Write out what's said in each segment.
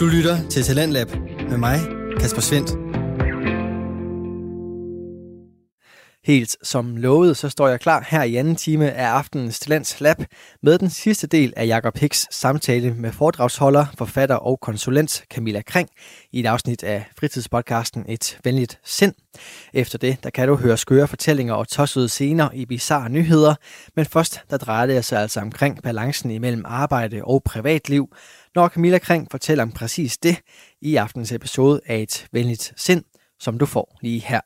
Du lytter til Talentlab med mig, Kasper Svendt. Helt som lovet, så står jeg klar her i anden time af aftenens Talents Lab med den sidste del af Jakob Hicks samtale med foredragsholder, forfatter og konsulent Camilla Kring i et afsnit af fritidspodcasten Et Venligt Sind. Efter det, der kan du høre skøre fortællinger og tossede scener i bizarre nyheder, men først, der drejer det sig altså omkring balancen imellem arbejde og privatliv, når Camilla Kring fortæller om præcis det i aftens episode af Et Venligt Sind, som du får lige her.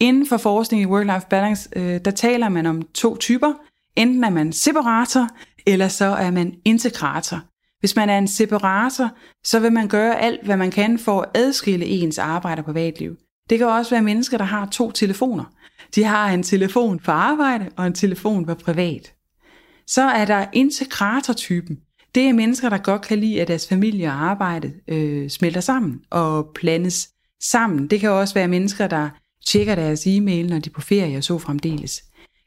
Inden for forskning i work-life balance, øh, der taler man om to typer. Enten er man separator, eller så er man integrator. Hvis man er en separator, så vil man gøre alt, hvad man kan for at adskille ens arbejde og privatliv. Det kan også være mennesker, der har to telefoner. De har en telefon for arbejde og en telefon for privat. Så er der integratortypen. Det er mennesker, der godt kan lide, at deres familie og arbejde øh, smelter sammen og blandes sammen. Det kan også være mennesker, der tjekker deres e-mail, når de er på ferie og så fremdeles.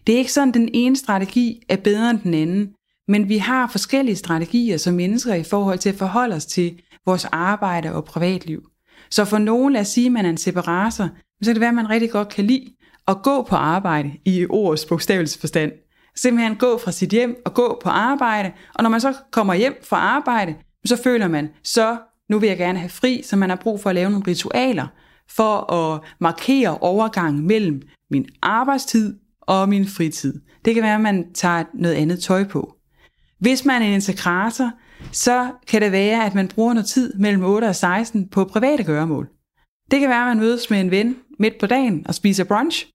Det er ikke sådan, at den ene strategi er bedre end den anden, men vi har forskellige strategier som mennesker i forhold til at forholde os til vores arbejde og privatliv. Så for nogen, lad os sige, at man er en separator, så kan det være, at man rigtig godt kan lide at gå på arbejde i ordets bogstavelsesforstand. forstand. Simpelthen gå fra sit hjem og gå på arbejde, og når man så kommer hjem fra arbejde, så føler man, så nu vil jeg gerne have fri, så man har brug for at lave nogle ritualer, for at markere overgangen mellem min arbejdstid og min fritid. Det kan være, at man tager noget andet tøj på. Hvis man er en integrator, så kan det være, at man bruger noget tid mellem 8 og 16 på private gøremål. Det kan være, at man mødes med en ven midt på dagen og spiser brunch,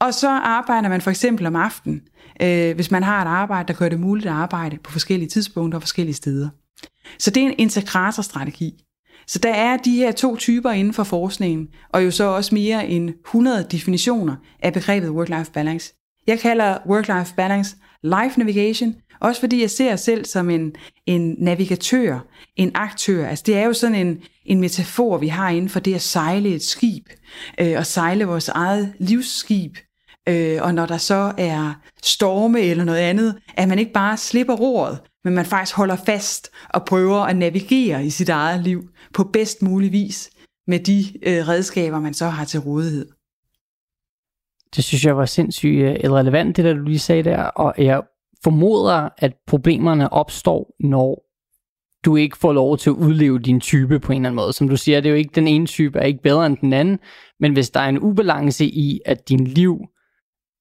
og så arbejder man for eksempel om aftenen, øh, hvis man har et arbejde, der gør det muligt at arbejde på forskellige tidspunkter og forskellige steder. Så det er en integratorstrategi. Så der er de her to typer inden for forskningen, og jo så også mere end 100 definitioner af begrebet work-life balance. Jeg kalder work-life balance life navigation, også fordi jeg ser selv som en, en navigatør, en aktør. Altså det er jo sådan en, en metafor, vi har inden for det at sejle et skib, øh, og sejle vores eget livsskib. Øh, og når der så er storme eller noget andet, at man ikke bare slipper roret, men man faktisk holder fast og prøver at navigere i sit eget liv på bedst mulig vis med de øh, redskaber, man så har til rådighed. Det synes jeg var sindssygt øh, eller relevant, det der du lige sagde der, og jeg formoder, at problemerne opstår, når du ikke får lov til at udleve din type på en eller anden måde. Som du siger, det er jo ikke den ene type er ikke bedre end den anden, men hvis der er en ubalance i, at din liv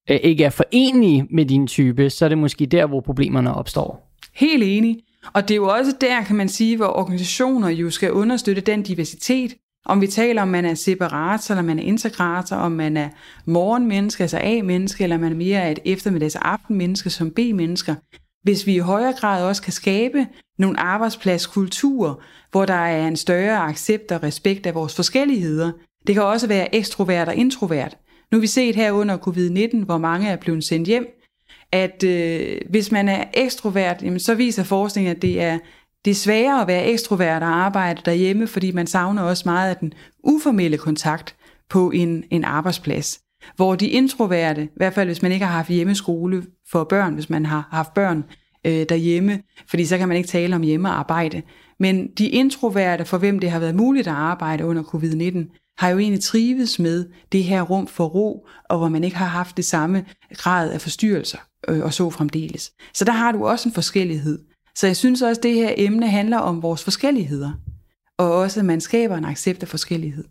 øh, ikke er forenlige med din type, så er det måske der, hvor problemerne opstår. Helt enig. Og det er jo også der, kan man sige, hvor organisationer jo skal understøtte den diversitet. Om vi taler om, man er separator, eller man er integrator, om man er morgenmenneske, altså A-menneske, eller man er mere et eftermiddags- og aftenmenneske som B-mennesker. Hvis vi i højere grad også kan skabe nogle arbejdspladskulturer, hvor der er en større accept og respekt af vores forskelligheder. Det kan også være ekstrovert og introvert. Nu har vi set her under covid-19, hvor mange er blevet sendt hjem, at øh, hvis man er ekstrovert, jamen, så viser forskningen, at det er, det er sværere at være ekstrovert og arbejde derhjemme, fordi man savner også meget af den uformelle kontakt på en, en arbejdsplads. Hvor de introverte, i hvert fald hvis man ikke har haft hjemmeskole for børn, hvis man har haft børn øh, derhjemme, fordi så kan man ikke tale om hjemmearbejde. Men de introverte, for hvem det har været muligt at arbejde under covid-19, har jo egentlig trives med det her rum for ro, og hvor man ikke har haft det samme grad af forstyrrelser øh, og så fremdeles. Så der har du også en forskellighed. Så jeg synes også, at det her emne handler om vores forskelligheder, og også at man skaber en accept af forskellighed.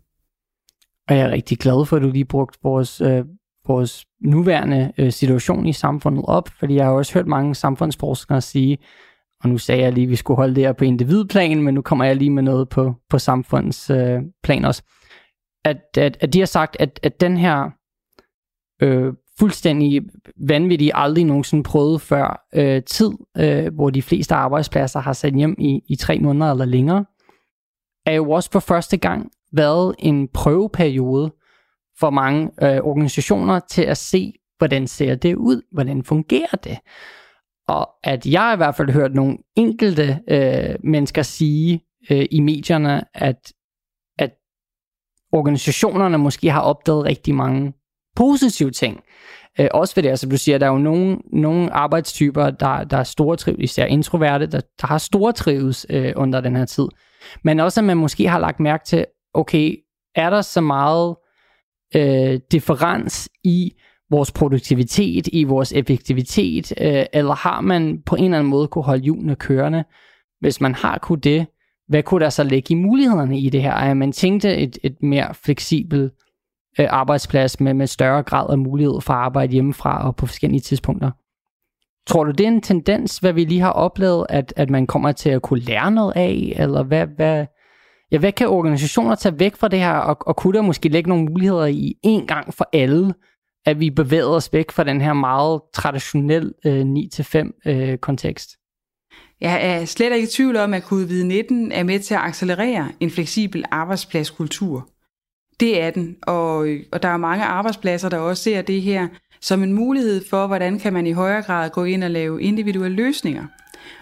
Og jeg er rigtig glad for, at du lige brugte vores, øh, vores nuværende øh, situation i samfundet op, fordi jeg har også hørt mange samfundsforskere sige, og nu sagde jeg lige, at vi skulle holde det her på individplan, men nu kommer jeg lige med noget på, på samfundsplan øh, også. At, at, at de har sagt, at, at den her øh, fuldstændig vanvittige, aldrig nogensinde prøvet før øh, tid, øh, hvor de fleste arbejdspladser har sat hjem i, i tre måneder eller længere, er jo også for første gang været en prøveperiode for mange øh, organisationer til at se, hvordan ser det ud, hvordan fungerer det. Og at jeg i hvert fald hørt nogle enkelte øh, mennesker sige øh, i medierne, at, at organisationerne måske har opdaget rigtig mange positive ting. Øh, også ved det, altså du siger, der er jo nogle, nogle arbejdstyper, der, der er store trives, især introverte, der, der har store trives øh, under den her tid. Men også, at man måske har lagt mærke til, okay, er der så meget øh, differens i vores produktivitet, i vores effektivitet, øh, eller har man på en eller anden måde kunne holde hjulene kørende? Hvis man har kunne det, hvad kunne der så ligge i mulighederne i det her? At man tænkte et, et mere fleksibelt øh, arbejdsplads med, med større grad af mulighed for at arbejde hjemmefra og på forskellige tidspunkter. Tror du, det er en tendens, hvad vi lige har oplevet, at, at man kommer til at kunne lære noget af, eller hvad, hvad, ja, hvad kan organisationer tage væk fra det her, og, og kunne der måske lægge nogle muligheder i en gang for alle, at vi bevæger os væk fra den her meget traditionel øh, 9-5 øh, kontekst? Jeg er slet ikke i tvivl om, at covid-19 er med til at accelerere en fleksibel arbejdspladskultur. Det er den, og, og der er mange arbejdspladser, der også ser det her som en mulighed for, hvordan kan man i højere grad gå ind og lave individuelle løsninger.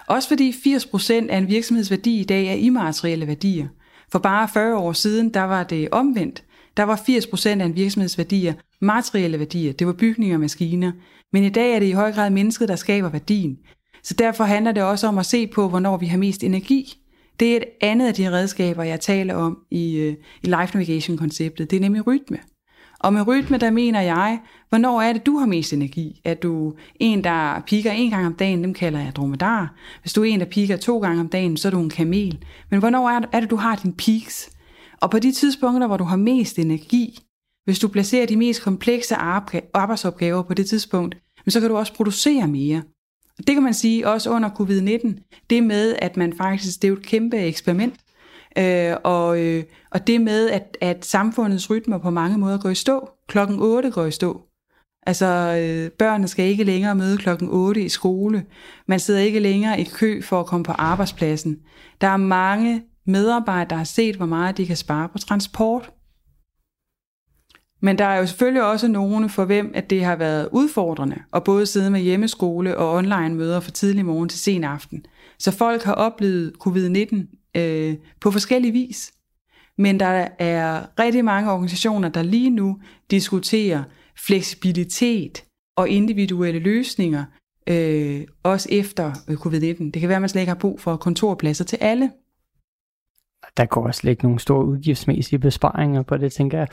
Også fordi 80% af en virksomhedsværdi i dag er immaterielle værdier. For bare 40 år siden, der var det omvendt. Der var 80% af en virksomhedsværdier materielle værdier. Det var bygninger og maskiner. Men i dag er det i høj grad mennesket, der skaber værdien. Så derfor handler det også om at se på, hvornår vi har mest energi. Det er et andet af de redskaber, jeg taler om i, øh, i Life Navigation-konceptet. Det er nemlig rytme. Og med rytme, der mener jeg, hvornår er det, du har mest energi? Er du en, der piker en gang om dagen, dem kalder jeg dromedar. Hvis du er en, der piker to gange om dagen, så er du en kamel. Men hvornår er det, er det du har din peaks? Og på de tidspunkter, hvor du har mest energi, hvis du placerer de mest komplekse arbejdsopgaver på det tidspunkt, så kan du også producere mere. Det kan man sige også under covid-19. Det med, at man faktisk, det er jo et kæmpe eksperiment. Øh, og, øh, og det med, at, at samfundets rytmer på mange måder går i stå. Klokken 8 går i stå. Altså, øh, børnene skal ikke længere møde klokken 8 i skole. Man sidder ikke længere i kø for at komme på arbejdspladsen. Der er mange medarbejdere, der har set, hvor meget de kan spare på transport. Men der er jo selvfølgelig også nogen for hvem, at det har været udfordrende at både sidde med hjemmeskole og online møder fra tidlig morgen til sen aften. Så folk har oplevet covid-19 øh, på forskellige vis. Men der er rigtig mange organisationer, der lige nu diskuterer fleksibilitet og individuelle løsninger, øh, også efter øh, covid-19. Det kan være, at man slet ikke har brug for kontorpladser til alle. Der går også ikke nogle store udgiftsmæssige besparinger på det, tænker jeg.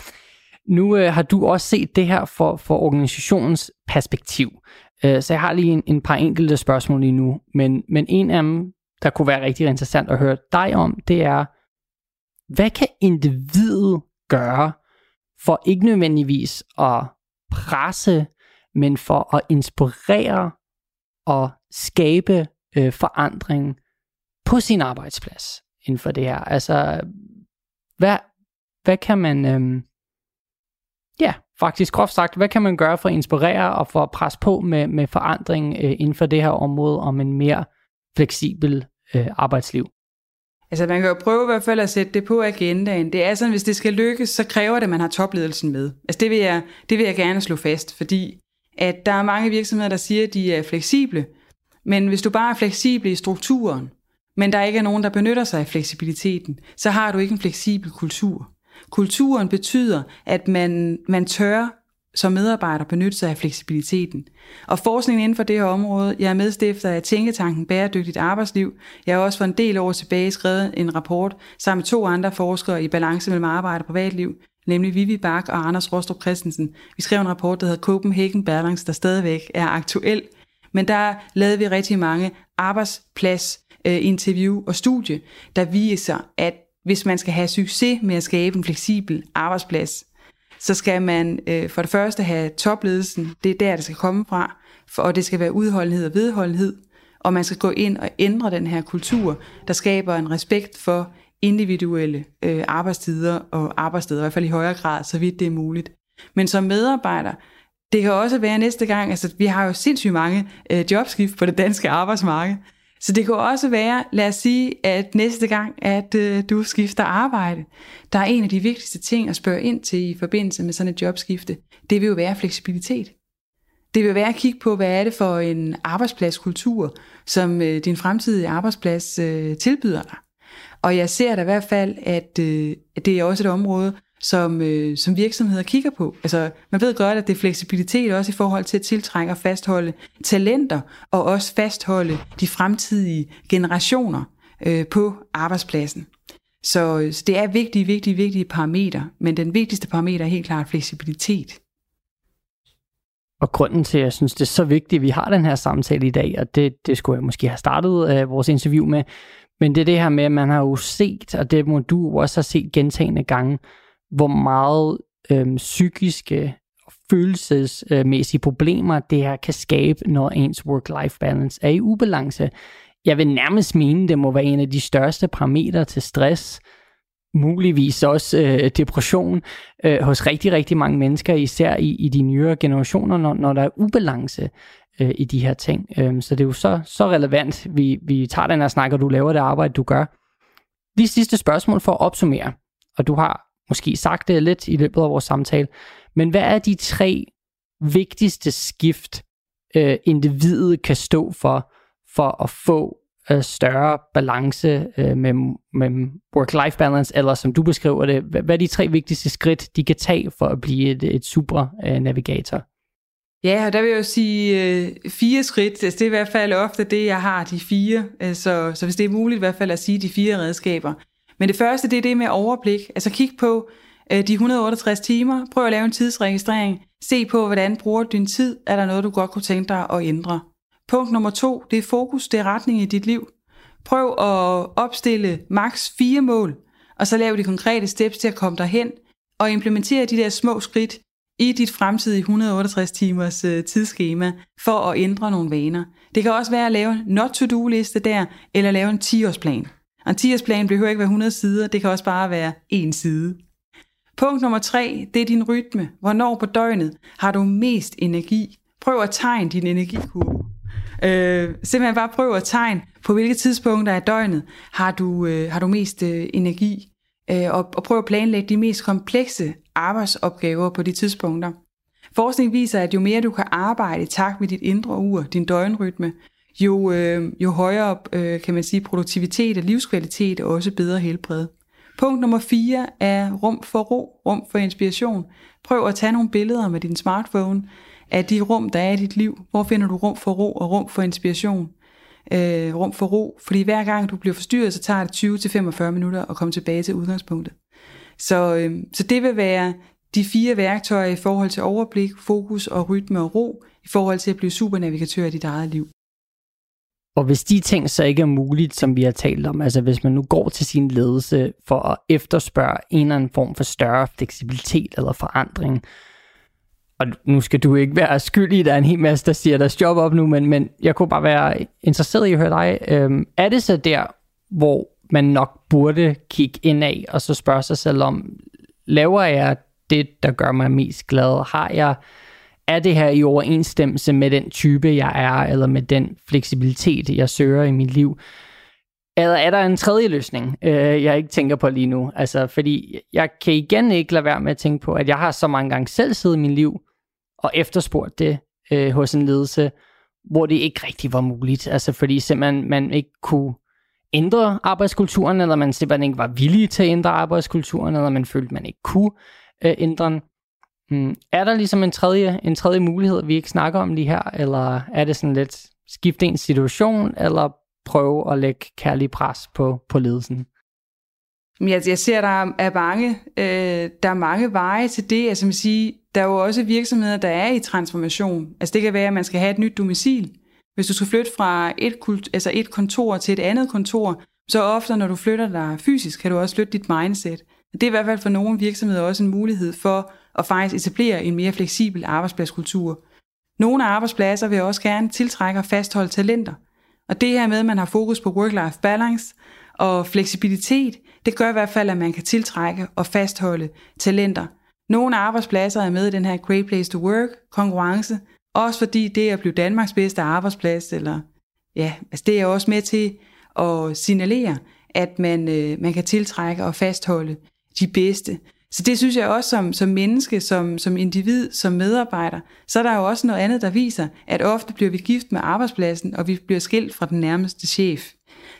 Nu øh, har du også set det her for, for organisationens perspektiv. Øh, så jeg har lige en, en par enkelte spørgsmål lige nu, men, men en af dem, der kunne være rigtig interessant at høre dig om, det er, hvad kan individet gøre for ikke nødvendigvis at presse, men for at inspirere og skabe øh, forandring på sin arbejdsplads inden for det her? Altså, hvad, hvad kan man... Øh, faktisk groft sagt, hvad kan man gøre for at inspirere og for at presse på med, med forandring øh, inden for det her område om en mere fleksibel øh, arbejdsliv? Altså man kan jo prøve i hvert fald at sætte det på agendaen. Det er sådan, hvis det skal lykkes, så kræver det, at man har topledelsen med. Altså det vil jeg, det vil jeg gerne slå fast, fordi at der er mange virksomheder, der siger, at de er fleksible. Men hvis du bare er fleksibel i strukturen, men der ikke er nogen, der benytter sig af fleksibiliteten, så har du ikke en fleksibel kultur. Kulturen betyder, at man, man tør som medarbejder benytte sig af fleksibiliteten. Og forskningen inden for det her område, jeg er medstifter af Tænketanken Bæredygtigt Arbejdsliv. Jeg har også for en del år tilbage skrevet en rapport sammen med to andre forskere i balance mellem arbejde og privatliv, nemlig Vivi Bak og Anders Rostrup Christensen. Vi skrev en rapport, der hedder Copenhagen Balance, der stadigvæk er aktuel. Men der lavede vi rigtig mange arbejdsplads øh, interview og studie, der viser, at hvis man skal have succes med at skabe en fleksibel arbejdsplads, så skal man øh, for det første have topledelsen, det er der, det skal komme fra, for, og det skal være udholdenhed og vedholdenhed, og man skal gå ind og ændre den her kultur, der skaber en respekt for individuelle øh, arbejdstider og arbejdssteder, i hvert fald i højere grad, så vidt det er muligt. Men som medarbejder, det kan også være næste gang, altså vi har jo sindssygt mange øh, jobskift på det danske arbejdsmarked, så det kan også være, lad os sige, at næste gang, at øh, du skifter arbejde, der er en af de vigtigste ting at spørge ind til i forbindelse med sådan et jobskifte, det vil jo være fleksibilitet. Det vil være at kigge på, hvad er det for en arbejdspladskultur, som øh, din fremtidige arbejdsplads øh, tilbyder dig. Og jeg ser da i hvert fald, at, øh, at det er også et område, som, øh, som virksomheder kigger på. Altså, man ved godt, at det er fleksibilitet også i forhold til at tiltrække og fastholde talenter, og også fastholde de fremtidige generationer. øh, på arbejdspladsen. Så, så det er vigtige, vigtige, vigtige parametre, men den vigtigste parameter er helt klart fleksibilitet. Og grunden til, at jeg synes, det er så vigtigt, at vi har den her samtale i dag, og det, det skulle jeg måske have startet øh, vores interview med, men det er det her med, at man har jo set, og det må du også have set gentagende gange, hvor meget øhm, psykiske og følelsesmæssige problemer det her kan skabe, når ens work-life balance er i ubalance. Jeg vil nærmest mene, det må være en af de største parametre til stress, muligvis også øh, depression øh, hos rigtig, rigtig mange mennesker, især i, i de nyere generationer, når, når der er ubalance øh, i de her ting. Øh, så det er jo så, så relevant, vi, vi tager den her snak, og du laver det arbejde, du gør. De sidste spørgsmål for at opsummere, og du har måske sagt det lidt i løbet af vores samtale, men hvad er de tre vigtigste skift, øh, individet kan stå for, for at få øh, større balance øh, med, med work-life balance, eller som du beskriver det, hvad, hvad er de tre vigtigste skridt, de kan tage for at blive et, et super øh, navigator? Ja, og der vil jeg jo sige øh, fire skridt. Altså, det er i hvert fald ofte det, jeg har, de fire. Øh, så, så hvis det er muligt i hvert fald at sige de fire redskaber. Men det første, det er det med overblik. Altså kig på øh, de 168 timer. Prøv at lave en tidsregistrering. Se på, hvordan bruger du din tid. Er der noget, du godt kunne tænke dig at ændre? Punkt nummer to, det er fokus, det er retning i dit liv. Prøv at opstille maks fire mål, og så lav de konkrete steps til at komme derhen, og implementere de der små skridt i dit fremtidige 168 timers øh, tidsskema for at ændre nogle vaner. Det kan også være at lave en not-to-do-liste der, eller lave en 10-årsplan. Og en 10 plan behøver ikke være 100 sider, det kan også bare være en side. Punkt nummer tre, det er din rytme. Hvornår på døgnet har du mest energi? Prøv at tegne din energikurve. Øh, simpelthen bare prøv at tegne, på hvilke tidspunkter af døgnet har du, øh, har du mest øh, energi. Øh, og, og prøv at planlægge de mest komplekse arbejdsopgaver på de tidspunkter. Forskning viser, at jo mere du kan arbejde i takt med dit indre ur, din døgnrytme, jo, øh, jo højere øh, kan man sige produktivitet og livskvalitet og også bedre helbred. Punkt nummer 4 er rum for ro, rum for inspiration. Prøv at tage nogle billeder med din smartphone af de rum, der er i dit liv. Hvor finder du rum for ro og rum for inspiration? Øh, rum for ro, fordi hver gang du bliver forstyrret, så tager det 20-45 minutter at komme tilbage til udgangspunktet. Så, øh, så det vil være de fire værktøjer i forhold til overblik, fokus og rytme og ro, i forhold til at blive supernavigatør i dit eget liv. Og hvis de ting så ikke er muligt, som vi har talt om, altså hvis man nu går til sin ledelse for at efterspørge en eller anden form for større fleksibilitet eller forandring, og nu skal du ikke være skyldig, der er en hel masse, der siger deres job op nu, men, men jeg kunne bare være interesseret i at høre dig. Øhm, er det så der, hvor man nok burde kigge ind af, og så spørge sig selv om, laver jeg det, der gør mig mest glad? Har jeg, er det her i overensstemmelse med den type, jeg er, eller med den fleksibilitet, jeg søger i mit liv? Eller er der en tredje løsning, øh, jeg ikke tænker på lige nu? Altså, fordi jeg kan igen ikke lade være med at tænke på, at jeg har så mange gange selv siddet i mit liv og efterspurgt det øh, hos en ledelse, hvor det ikke rigtig var muligt. Altså, fordi simpelthen man ikke kunne ændre arbejdskulturen, eller man simpelthen ikke var villig til at ændre arbejdskulturen, eller man følte, man ikke kunne øh, ændre den. Hmm. Er der ligesom en tredje, en tredje mulighed, vi ikke snakker om lige her, eller er det sådan lidt skifte en situation, eller prøve at lægge kærlig pres på, på ledelsen? Jeg, jeg ser, der er mange, øh, der er mange veje til det. Altså man siger, der er jo også virksomheder, der er i transformation. Altså det kan være, at man skal have et nyt domicil. Hvis du skal flytte fra et, kult, altså et kontor til et andet kontor, så ofte, når du flytter dig fysisk, kan du også flytte dit mindset. Det er i hvert fald for nogle virksomheder også en mulighed for at faktisk etablere en mere fleksibel arbejdspladskultur. Nogle arbejdspladser vil også gerne tiltrække og fastholde talenter. Og det her med, at man har fokus på work-life balance og fleksibilitet, det gør i hvert fald, at man kan tiltrække og fastholde talenter. Nogle arbejdspladser er med i den her Great Place to Work konkurrence, også fordi det at blive Danmarks bedste arbejdsplads, eller ja, altså det er også med til at signalere, at man, øh, man kan tiltrække og fastholde de bedste. Så det synes jeg også som, som menneske, som, som individ, som medarbejder, så er der jo også noget andet, der viser, at ofte bliver vi gift med arbejdspladsen, og vi bliver skilt fra den nærmeste chef.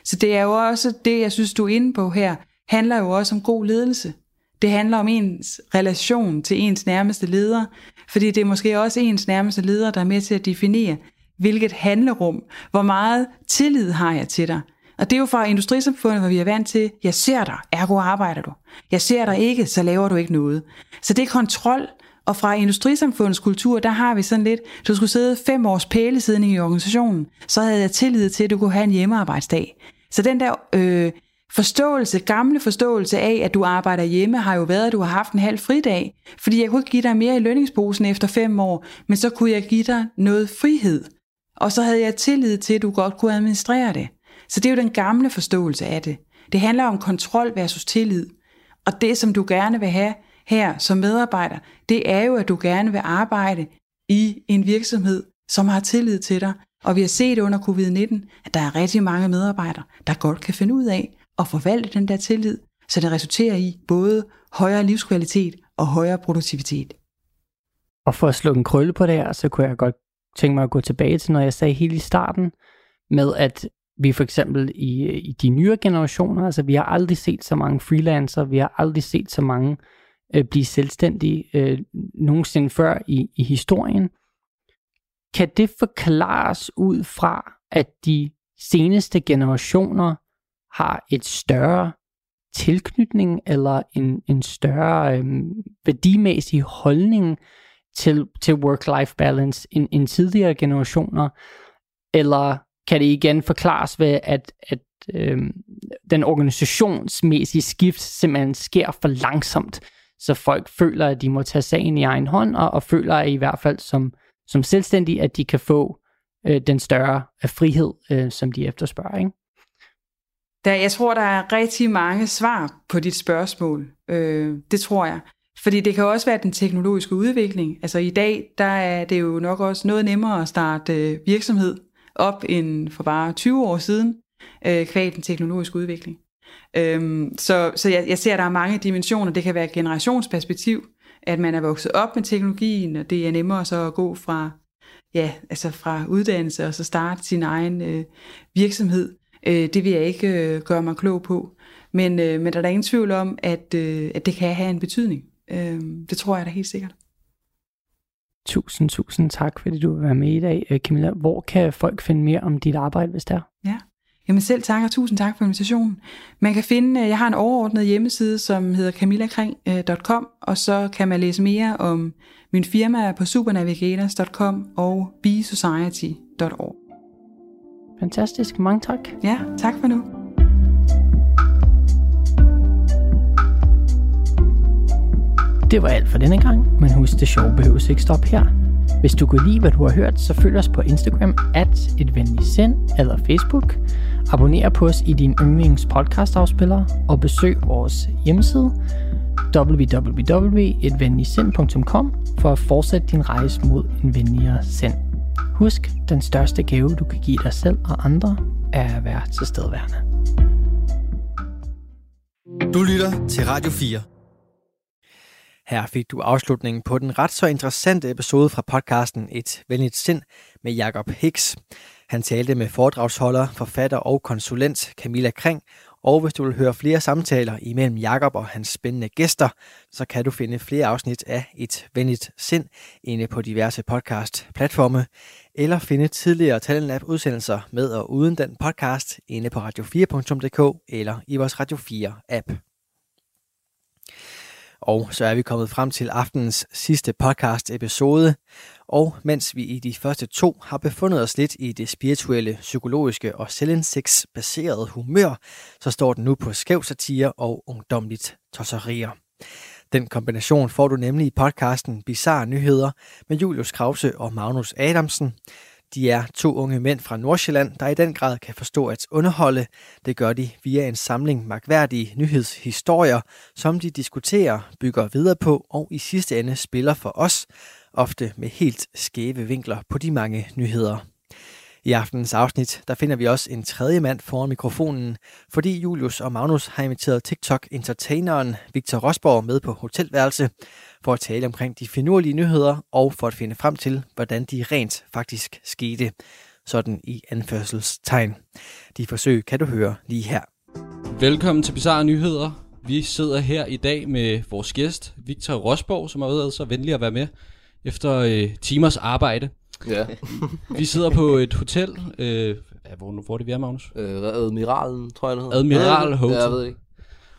Så det er jo også det, jeg synes, du er inde på her, handler jo også om god ledelse. Det handler om ens relation til ens nærmeste leder, fordi det er måske også ens nærmeste leder, der er med til at definere, hvilket handlerum, hvor meget tillid har jeg til dig. Og det er jo fra industrisamfundet, hvor vi er vant til, jeg ser dig, ergo arbejder du. Jeg ser dig ikke, så laver du ikke noget. Så det er kontrol, og fra industrisamfundets kultur, der har vi sådan lidt, du skulle sidde fem års pælesidning i organisationen, så havde jeg tillid til, at du kunne have en hjemmearbejdsdag. Så den der øh, forståelse, gamle forståelse af, at du arbejder hjemme, har jo været, at du har haft en halv fridag. Fordi jeg kunne ikke give dig mere i lønningsposen efter fem år, men så kunne jeg give dig noget frihed. Og så havde jeg tillid til, at du godt kunne administrere det. Så det er jo den gamle forståelse af det. Det handler om kontrol versus tillid. Og det, som du gerne vil have her som medarbejder, det er jo, at du gerne vil arbejde i en virksomhed, som har tillid til dig. Og vi har set under covid-19, at der er rigtig mange medarbejdere, der godt kan finde ud af at forvalte den der tillid, så det resulterer i både højere livskvalitet og højere produktivitet. Og for at slå en krølle på det her, så kunne jeg godt tænke mig at gå tilbage til noget, jeg sagde helt i starten, med at vi for eksempel i, i de nyere generationer, altså vi har aldrig set så mange freelancer, vi har aldrig set så mange øh, blive selvstændige øh, nogensinde før i, i historien. Kan det forklares ud fra, at de seneste generationer har et større tilknytning eller en, en større øh, værdimæssig holdning til, til work-life balance end, end tidligere generationer? Eller kan det igen forklares ved, at, at øh, den organisationsmæssige skift simpelthen sker for langsomt, så folk føler, at de må tage sagen i egen hånd, og, og føler at i hvert fald som, som selvstændige, at de kan få øh, den større øh, frihed, øh, som de efterspørger. Ikke? Der, jeg tror, der er rigtig mange svar på dit spørgsmål. Øh, det tror jeg. Fordi det kan også være den teknologiske udvikling. Altså i dag, der er det jo nok også noget nemmere at starte øh, virksomhed op end for bare 20 år siden, øh, kvæg den teknologiske udvikling. Øhm, så så jeg, jeg ser, at der er mange dimensioner. Det kan være et generationsperspektiv, at man er vokset op med teknologien, og det er nemmere så at gå fra, ja, altså fra uddannelse og så starte sin egen øh, virksomhed. Øh, det vil jeg ikke øh, gøre mig klog på. Men, øh, men der er der ingen tvivl om, at, øh, at det kan have en betydning. Øh, det tror jeg da helt sikkert. Tusind, tusind tak, fordi du vil være med i dag, øh, Camilla. Hvor kan folk finde mere om dit arbejde, hvis det er? Ja, Jamen selv tak, og tusind tak for invitationen. Man kan finde, øh, jeg har en overordnet hjemmeside, som hedder camillakring.com, og så kan man læse mere om min firma på supernavigators.com og besociety.org. Fantastisk, mange tak. Ja, tak for nu. Det var alt for denne gang, men husk, det sjove behøves ikke stoppe her. Hvis du kunne lide, hvad du har hørt, så følg os på Instagram at et sind eller Facebook. Abonner på os i din yndlings podcastafspiller og besøg vores hjemmeside www.etvenligsind.com for at fortsætte din rejse mod en venligere sind. Husk, den største gave, du kan give dig selv og andre, er at være tilstedeværende. Du lytter til Radio 4. Her fik du afslutningen på den ret så interessante episode fra podcasten Et Venligt Sind med Jakob Hicks. Han talte med foredragsholder, forfatter og konsulent Camilla Kring, og hvis du vil høre flere samtaler imellem Jakob og hans spændende gæster, så kan du finde flere afsnit af Et Venligt Sind inde på diverse podcast-platforme, eller finde tidligere Talentlab udsendelser med og uden den podcast inde på radio4.dk eller i vores Radio 4-app. Og så er vi kommet frem til aftenens sidste podcast episode. Og mens vi i de første to har befundet os lidt i det spirituelle, psykologiske og selvindsigtsbaserede humør, så står den nu på skæv satire og ungdomligt tosserier. Den kombination får du nemlig i podcasten Bizarre Nyheder med Julius Krause og Magnus Adamsen. De er to unge mænd fra Nordsjælland, der i den grad kan forstå at underholde. Det gør de via en samling magværdige nyhedshistorier, som de diskuterer, bygger videre på og i sidste ende spiller for os, ofte med helt skæve vinkler på de mange nyheder. I aftenens afsnit, der finder vi også en tredje mand foran mikrofonen, fordi Julius og Magnus har inviteret TikTok-entertaineren Victor Rosborg med på hotelværelse for at tale omkring de finurlige nyheder og for at finde frem til, hvordan de rent faktisk skete, sådan i anførselstegn. De forsøg kan du høre lige her. Velkommen til Bizarre Nyheder. Vi sidder her i dag med vores gæst, Victor Rosborg, som har været så venlig at være med efter øh, timers arbejde. Ja. Vi sidder på et hotel, øh, Ja, hvor, hvor er det, vi er, Magnus? Øh, Admiralen, tror jeg, det hedder. Admiral Ja, Hotel. jeg ved ikke.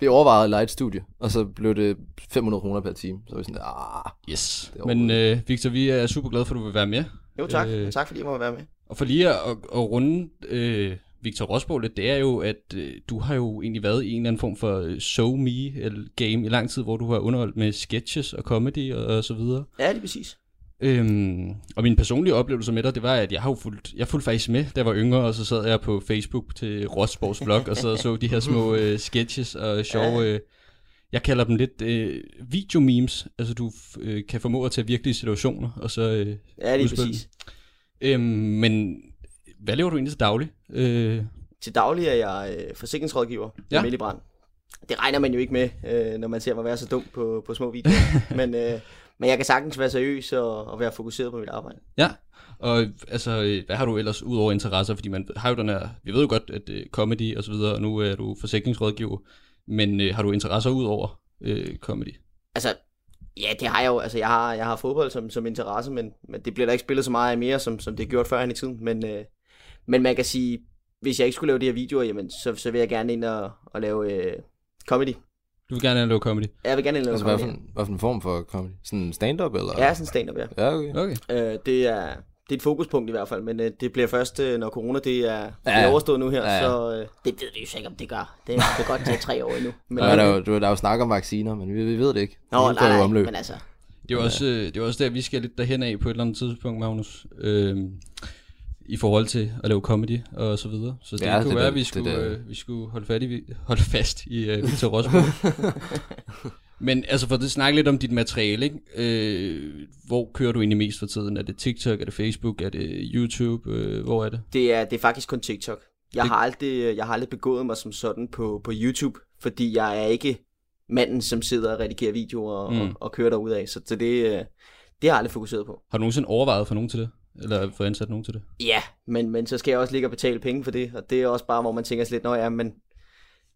Vi overvejede at lege et studie, og så blev det 500 kroner per time. Så var vi sådan, ah, Yes. Men øh, Victor, vi er super glade for, at du vil være med. Jo tak, Øh. tak fordi jeg må være med. Og for lige at, at, at runde øh, Victor Rosbo lidt, det er jo, at øh, du har jo egentlig været i en eller anden form for øh, show me eller game i lang tid, hvor du har underholdt med sketches og comedy og, og så videre. Ja, det er præcis. Øhm, og min personlige oplevelse med dig, det var, at jeg har jo fulgt, jeg fulgte faktisk med, da jeg var yngre, og så sad jeg på Facebook til Rosborgs vlog, og så så de her små øh, sketches og sjove, øh, jeg kalder dem lidt øh, videomemes, altså du øh, kan formå at tage virkelige situationer, og så øh, Ja, det er præcis. Øhm, men hvad laver du egentlig til daglig? Øh, Til daglig er jeg øh, forsikringsrådgiver ja. i Brand. Det regner man jo ikke med, øh, når man ser mig være så dum på, på små videoer. men, øh, men jeg kan sagtens være seriøs og, og være fokuseret på mit arbejde. ja, og altså, øh, hvad har du ellers ud over interesser? Fordi man har jo den her, vi ved jo godt, at øh, comedy og så videre, og nu er du forsikringsrådgiver, men øh, har du interesser ud over øh, comedy? Altså, ja, det har jeg jo. Altså, jeg har, jeg har fodbold som, som interesse, men, men det bliver der ikke spillet så meget af mere, som, som det er gjort før i tiden. Men, øh, men man kan sige, hvis jeg ikke skulle lave de her videoer, jamen, så, så vil jeg gerne ind og, og lave øh, comedy. Du vil gerne lave comedy? Jeg vil gerne lave altså hvad for, comedy. en, hvad for en form for comedy? Sådan stand-up, eller? Ja, sådan stand-up, ja. Ja, okay. Okay. Øh, det er det er et fokuspunkt i hvert fald, men øh, det bliver først, øh, når corona det er, det Ja. er overstået nu her, Ja, ja. så øh, det ved vi jo sikkert, om det gør. Det, det kan godt tage tre år endnu. Men, Men, der, er jo, du, der er jo snak om vacciner, men vi, vi ved det ikke. Nå, Det nej, nej, omløb. men altså, Det er også, øh, det er også der, vi skal lidt derhen af på et eller andet tidspunkt, Magnus. Øh, I forhold til at lave comedy og så videre. Så det Ja, kunne det være, er- at vi det skulle, er- øh, vi skulle holde, fat i, holde fast i øh, Victor Rosbo. Men altså for at snakke lidt om dit materiale, ikke? Øh, hvor kører du egentlig mest for tiden? Er det TikTok, er det Facebook, er det YouTube? Øh, hvor er det? det er, det er faktisk kun TikTok. Jeg Det- har, aldrig, jeg har aldrig begået mig som sådan på, på YouTube, fordi jeg er ikke manden, som sidder og redigerer videoer og, Mm. og, og kører derud af. Så, så det, øh, det har jeg aldrig fokuseret på. Har du nogensinde overvejet for nogen til det? Eller få ansat nogen til det? Ja, men, men så skal jeg også ligge og betale penge for det, og det er også bare, hvor man tænker sig lidt, nå ja, men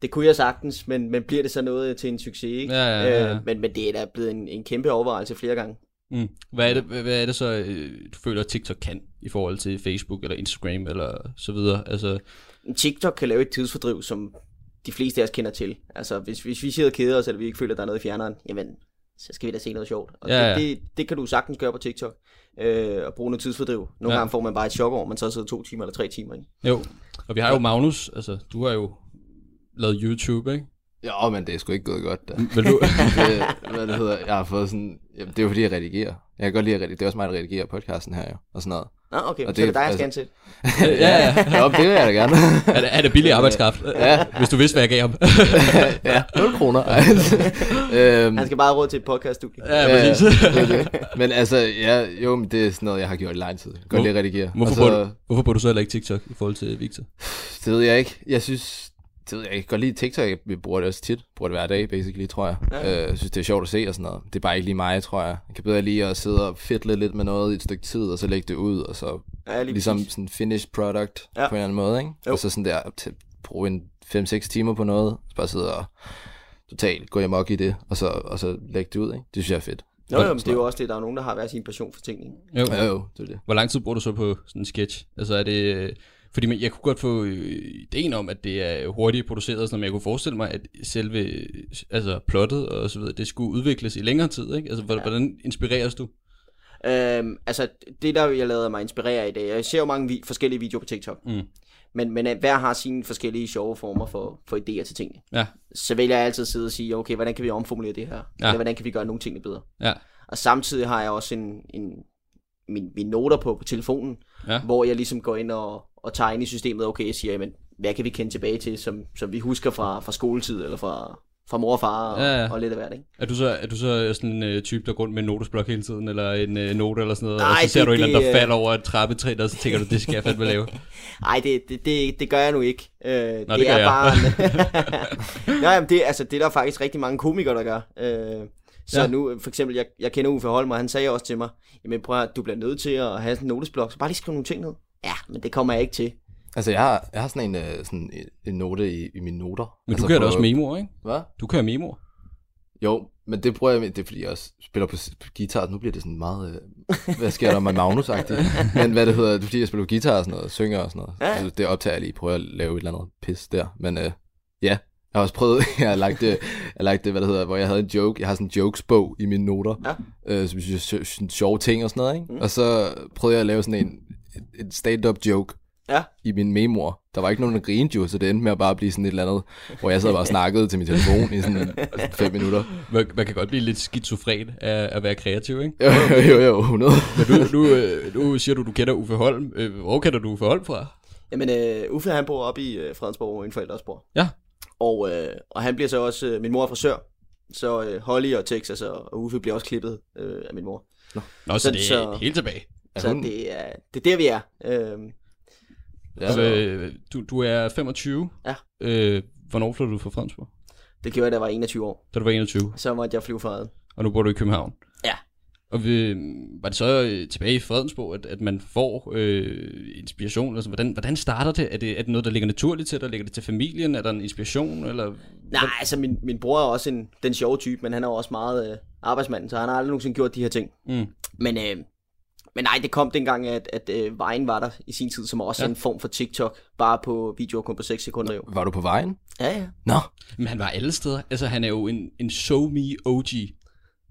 det kunne jeg sagtens, men, men bliver det så noget til en succes, ikke? Ja, ja, ja, ja. Øh, men, men det er da blevet en, en kæmpe overvejelse flere gange. Mm. Hvad, er det, hvad hvad er det så, øh, du føler, at TikTok kan i forhold til Facebook eller Instagram eller så videre? Altså, TikTok kan lave et tidsfordriv, som de fleste af os kender til. Altså, hvis, hvis vi sidder og keder os, eller vi ikke føler, at der er noget i fjerneren, jamen, så skal vi da se noget sjovt. Og Ja, ja. Det, det, det, kan du sagtens gøre på TikTok, øh, og bruge noget tidsfordriv. Nogle Ja. ja. gange får man bare et chok over, man så sidder to timer eller tre timer. Ikke? jo. Og vi har jo Magnus, altså du har jo lavet YouTube, ikke? Jo, men det er sgu ikke gået godt, da. Vil du, det, hvad det hedder, jeg har fået sådan, jamen, det er jo fordi, jeg redigerer. Jeg kan godt lide at redigere, det er også mig, der redigerer podcasten her jo, og sådan noget. Nå, okay, Og og så er det det- dig, jeg skal altså- ansætte. ja, ja. Jo, det vil jeg da gerne. Er det, er det billig arbejdskraft? Ja. Hvis du vidste, hvad jeg gav ham. ja, 0 kroner. øhm, Han skal bare have råd til et podcaststudie. ja, Ja, præcis. det er det. Men altså, ja, jo, men det er sådan noget, jeg har gjort i lang tid. Godt Hvor- lide at redigere. Hvorfor, bruger så, du, hvorfor bruger du så heller ikke TikTok i forhold til Victor? det ved jeg ikke. Jeg synes, det ved jeg ikke. Jeg kan godt lide TikTok. Jeg bruger det også tit. Jeg bruger det hver dag, basically, tror jeg. Ja. Øh, Jeg synes, det er sjovt at se og sådan noget. Det er bare ikke lige mig, tror jeg. Jeg kan bedre lide at sidde og fedle lidt med noget i et stykke tid, og så lægge det ud, og så Ja, lige ligesom præcis. sådan finished product ja. På en eller anden måde, ikke? Jo. Og så sådan der til bruge en 5-6 timer på noget, så bare sidde og totalt gå amok i det, og så, og så lægge det ud, ikke? Det synes jeg er fedt. Nå, jo, men det er jo også det, der er nogen, der har hver sin passion for tingene. Jo. Ja, jo, det er det. Hvor lang tid bruger du så på sådan en sketch? Altså er det... Fordi man- jeg kunne godt få øh, ideen om, at det er hurtigt produceret, og sådan, men jeg kunne forestille mig, at selve altså plottet og så videre, det skulle udvikles i længere tid, ikke? Altså, hvordan- hvordan inspireres du? Øhm, altså, det der jeg lader mig inspirere i dag, jeg ser jo mange vi- forskellige videoer på TikTok, Mm. men, men øh, hver har sine forskellige sjove former for, for idéer til tingene. Ja. Så vælger jeg altid sidde og sige, okay, hvordan kan vi omformulere det her? Ja. Ja. Eller hvordan kan vi gøre nogle ting bedre? Ja. Og samtidig har jeg også en, en, min, mine noter på, på telefonen, Ja. hvor jeg ligesom går ind og, og tager ind i systemet, okay, jeg siger, jamen, hvad kan vi kende tilbage til, som, som vi husker fra, fra skoletid, eller fra, fra mor og far, og, Ja, ja. og lidt af hvert, ikke? Er du så, er du så sådan en øh, type, der går rundt med en notesblok hele tiden, eller en øh, note eller sådan noget, og Nej, så ser det- du en eller anden, der det, øh, falder over et trappetræ, og så tænker du, det skal jeg fandme lave. Nej, det, det, det, det gør jeg nu ikke. Øh, det, det gør er jeg. bare... Nej, jamen det, altså, det er der faktisk rigtig mange komikere, der gør. Øh, så Ja. nu, for eksempel, jeg, jeg kender Uffe Holm, og han sagde også til mig, jamen prøv at, du bliver nødt til at have sådan en notesblok, så bare lige skrive nogle ting ned. Ja, men det kommer jeg ikke til. Altså, jeg har, jeg har sådan en, øh, sådan en, en note i, i mine noter. Men altså du kører da også memoer, ikke? Hvad? Du kører memoer. Jo, Men det bruger jeg, det er fordi jeg også spiller på, guitar, nu bliver det sådan meget, øh, hvad sker der med magnus -agtigt. Men hvad det hedder, det er fordi jeg spiller på guitar og sådan noget, synger og sådan noget. Ja. Ja. Det optager jeg lige, prøver at lave et eller andet pis der. Men øh, ja, jeg har også prøvet, jeg har lagt det, jeg har lagt det, hvad det hedder, hvor jeg havde en joke, jeg har sådan en jokesbog i mine noter, Ja. øh, som synes jeg sådan sjove ting og sådan noget, ikke? Mm. Og så prøvede jeg at lave sådan en, en stand-up joke, Ja. i min memoer. Der var ikke nogen, der grinede jo, så det endte med at bare blive sådan et eller andet, hvor jeg sad bare og snakkede til min telefon i sådan fem minutter. Man, man kan godt blive lidt skizofren af at være kreativ, ikke? Jo, jo, jo, 100. Men nu, nu, øh, nu siger du, du kender Uffe Holm. Øh, Hvor kender du Uffe Holm fra? Jamen, øh, Uffe han bor oppe i øh, Fredensborg, hvor mine forældre også bor. Ja. Og, øh, og han bliver så også, øh, min mor er frisør, så øh, Holly og Texas og, og Uffe bliver også klippet øh, af min mor. Nå, så, Så- det er så- helt tilbage. Er Så hun- det er, det er der, vi er. Øh, Ja, Og, øh, du, du er 25. Ja. Øh, hvornår flyttede du fra Fredensborg? det gjorde jeg, da jeg var 21 år. Da du var 21. Så måtte jeg flyve fra Reden. Og nu bor du i København. Ja. Og vi, var det så øh, tilbage i Fredensborg, at, at man får øh, inspiration? Altså, hvordan, hvordan starter det? Er, det? er det noget, der ligger naturligt til dig? Ligger det til familien? Er der en inspiration? Eller? Nej, altså min, min bror er også en, den sjove type, men han er jo også meget øh, arbejdsmand, så han har aldrig nogensinde gjort de her ting. Mm. Men, øh, men nej, det kom dengang, at, at øh, vejen var der i sin tid, som også Ja. en form for TikTok, bare på videoer kun på 6 sekunder jo. Var du på vejen? Ja, ja. Nå. Men han var alle steder. Altså, han er jo en, en show me OG.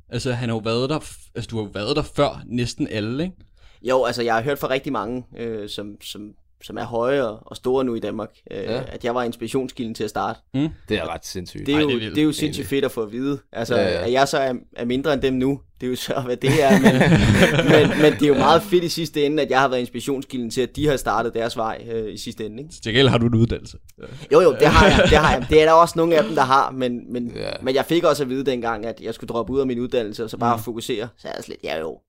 Altså, han har jo været der, altså, du har jo været der før næsten alle, ikke? Jo, altså jeg har hørt fra rigtig mange, øh, som, som, som er høje og, store nu i Danmark, øh, Ja. ja. at jeg var inspirationskilden til at starte. Det er ret sindssygt. Det er, Ej, jo, det er det, vildt, det er jo egentlig. sindssygt fedt at få at vide. Altså, Ja, ja, ja. ja. at jeg så er, er mindre end dem nu, det er jo så, hvad det er. Men, men, men det er jo meget fedt i sidste ende, at jeg har været inspirationskilden til, at de har startet deres vej øh, i sidste ende. Ikke? Til gengæld har du en uddannelse. Jo, jo, det har jeg. Det, har jeg. det er der også nogle af dem, der har, men, men, Ja. men jeg fik også at vide dengang, at jeg skulle droppe ud af min uddannelse, og så bare mm. fokusere. Så er jeg slet, ja jo,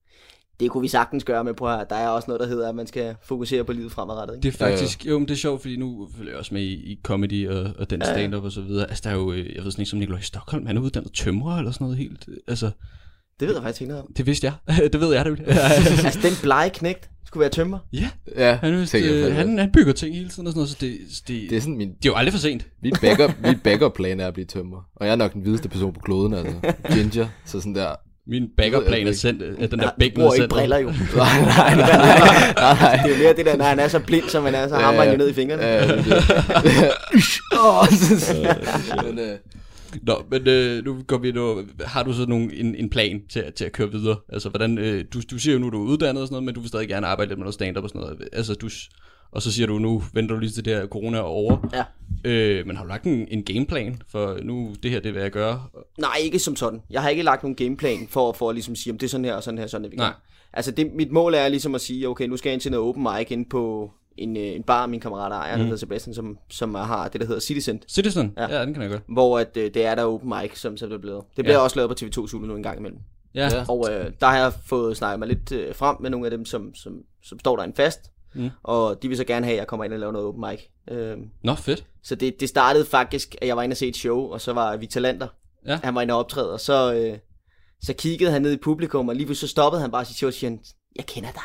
det kunne vi sagtens gøre med på her. Der er også noget, der hedder, at man skal fokusere på livet fremadrettet. Ikke? Det er faktisk, jo, men det er sjovt, fordi nu følger jeg også med i, i comedy og, og den Ja, ja. stand-up og så videre. Altså, der er jo, øh, jeg ved sådan ikke, som Nikolaj Stockholm, han er uddannet tømrer eller sådan noget helt. Altså, Det ved jeg faktisk ikke noget om. det vidste jeg. det ved jeg, det altså, den blege knægt skulle være tømmer. Ja, Ja, han, jeg øh, han, han bygger ting hele tiden og sådan noget, så det, så det, Det er sådan min, det er jo aldrig for sent. mit backup, mit backup plan er at blive tømmer. Og jeg er nok den hvideste person på kloden, altså. Ginger, så sådan der. Min backup-plan er ikke. sendt, at den Ja, der bækken er ikke sendt. briller jo. Nej, nej, nej, nej, nej. Det er jo mere det der, når han er så blind, som han er, så hammer han jo ned i fingrene. Ja, er øh, Nå, men øh, nu går vi nu, har du så nogle, en, en plan til, til at køre videre? Altså, hvordan, øh, du, du siger jo nu, du er uddannet og sådan noget, men du vil stadig gerne arbejde lidt med noget stand-up og sådan noget. Altså, du, og så siger du, nu venter du lige til det her corona er over. Ja. Øh, men har du lagt en, en gameplan for nu, det her, det vil jeg gøre? Nej, ikke som sådan. Jeg har ikke lagt nogen gameplan for, for at ligesom sige, om det er sådan her og sådan her, sådan er vi Nej. gør. Altså, det, mit mål er ligesom at sige, okay, nu skal jeg ind til noget open mic ind på en, øh, en bar, min kammerat ejer, mm. der hedder Sebastian, som, som har det, der hedder Citizen. Citizen? Ja, Ja. den kan jeg gøre. Hvor at, øh, det er der open mic, som, som det er blevet. Det bliver Ja. også lavet på TV2 Zulu nu en gang imellem. Ja. Ja. Og øh, der har jeg fået snakket mig lidt øh, frem med nogle af dem, som, som, som står der en fast. Mm. Og de vil så gerne have, at jeg kommer ind og laver noget open mic. Øh, Nå, fedt. så det, det startede faktisk, at jeg var inde og se et show, og så var Victor Lander, Ja. han var inde og optræde, og så, øh, så kiggede han ned i publikum, og lige pludselig så stoppede han bare sit show og siger, jeg kender dig.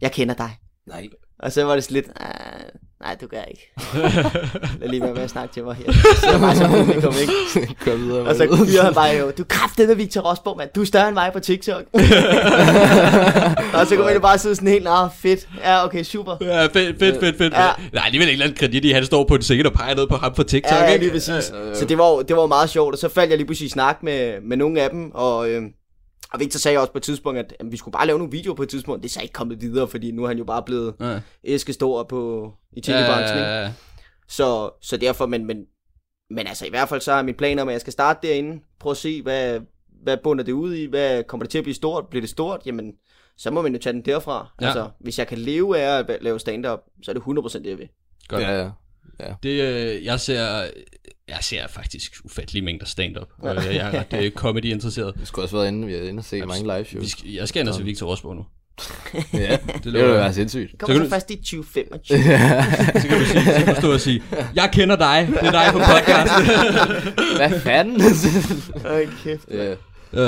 Jeg kender dig. nej. Og så var det sådan lidt, "Ah, nej, du gør ikke. Lad lige være med at snakke til mig her. Så jeg bare så publikum, ikke? Kør videre. Og så fyrer han bare jo, du er med Victor Rosborg, mand. Du er større end mig på TikTok. og så man jo bare sidde sådan helt, ah, fedt. Ja, okay, super. Ja, fedt, fedt, fedt, fedt. Ja. Nej, alligevel ikke andet kredit i, han står på en scene og peger ned på ham på TikTok, Ja, ja, lige præcis. Så det var, det var meget sjovt, og så faldt jeg lige pludselig i snak med, med nogle af dem, og, øh, og Victor sagde også på et tidspunkt, at, at vi skulle bare lave nogle videoer på et tidspunkt. Det er så ikke kommet videre, fordi nu er han jo bare blevet Ja. æskestor på, i Ja, telebranchen. ja, Ja, ja. så, så derfor, men, men, men altså i hvert fald så er min plan om, at jeg skal starte derinde, prøve at se, hvad, hvad bunder det ud i, hvad kommer det til at blive stort, bliver det stort, jamen så må man jo tage den derfra. Ja. Ja. Altså, hvis jeg kan leve af at lave stand-up, så er det 100% det, jeg vil. Godt. Ja, ja. Det, øh, jeg ser, jeg ser faktisk ufattelige mængder stand-up. Ja. Jeg er ret øh, comedy-interesseret. Vi skulle også være inde, vi er inde og se mange live shows. Vi skal, jeg skal ind og se Victor Rosborg nu. Ja, Det det ville jeg. være sindssygt. Det kommer Så så, kan du- først i 2025. Så kan du, sige, så kan du stå og sige, jeg kender dig, det er dig på podcasten. Hvad fanden? Ej, kæft. ja.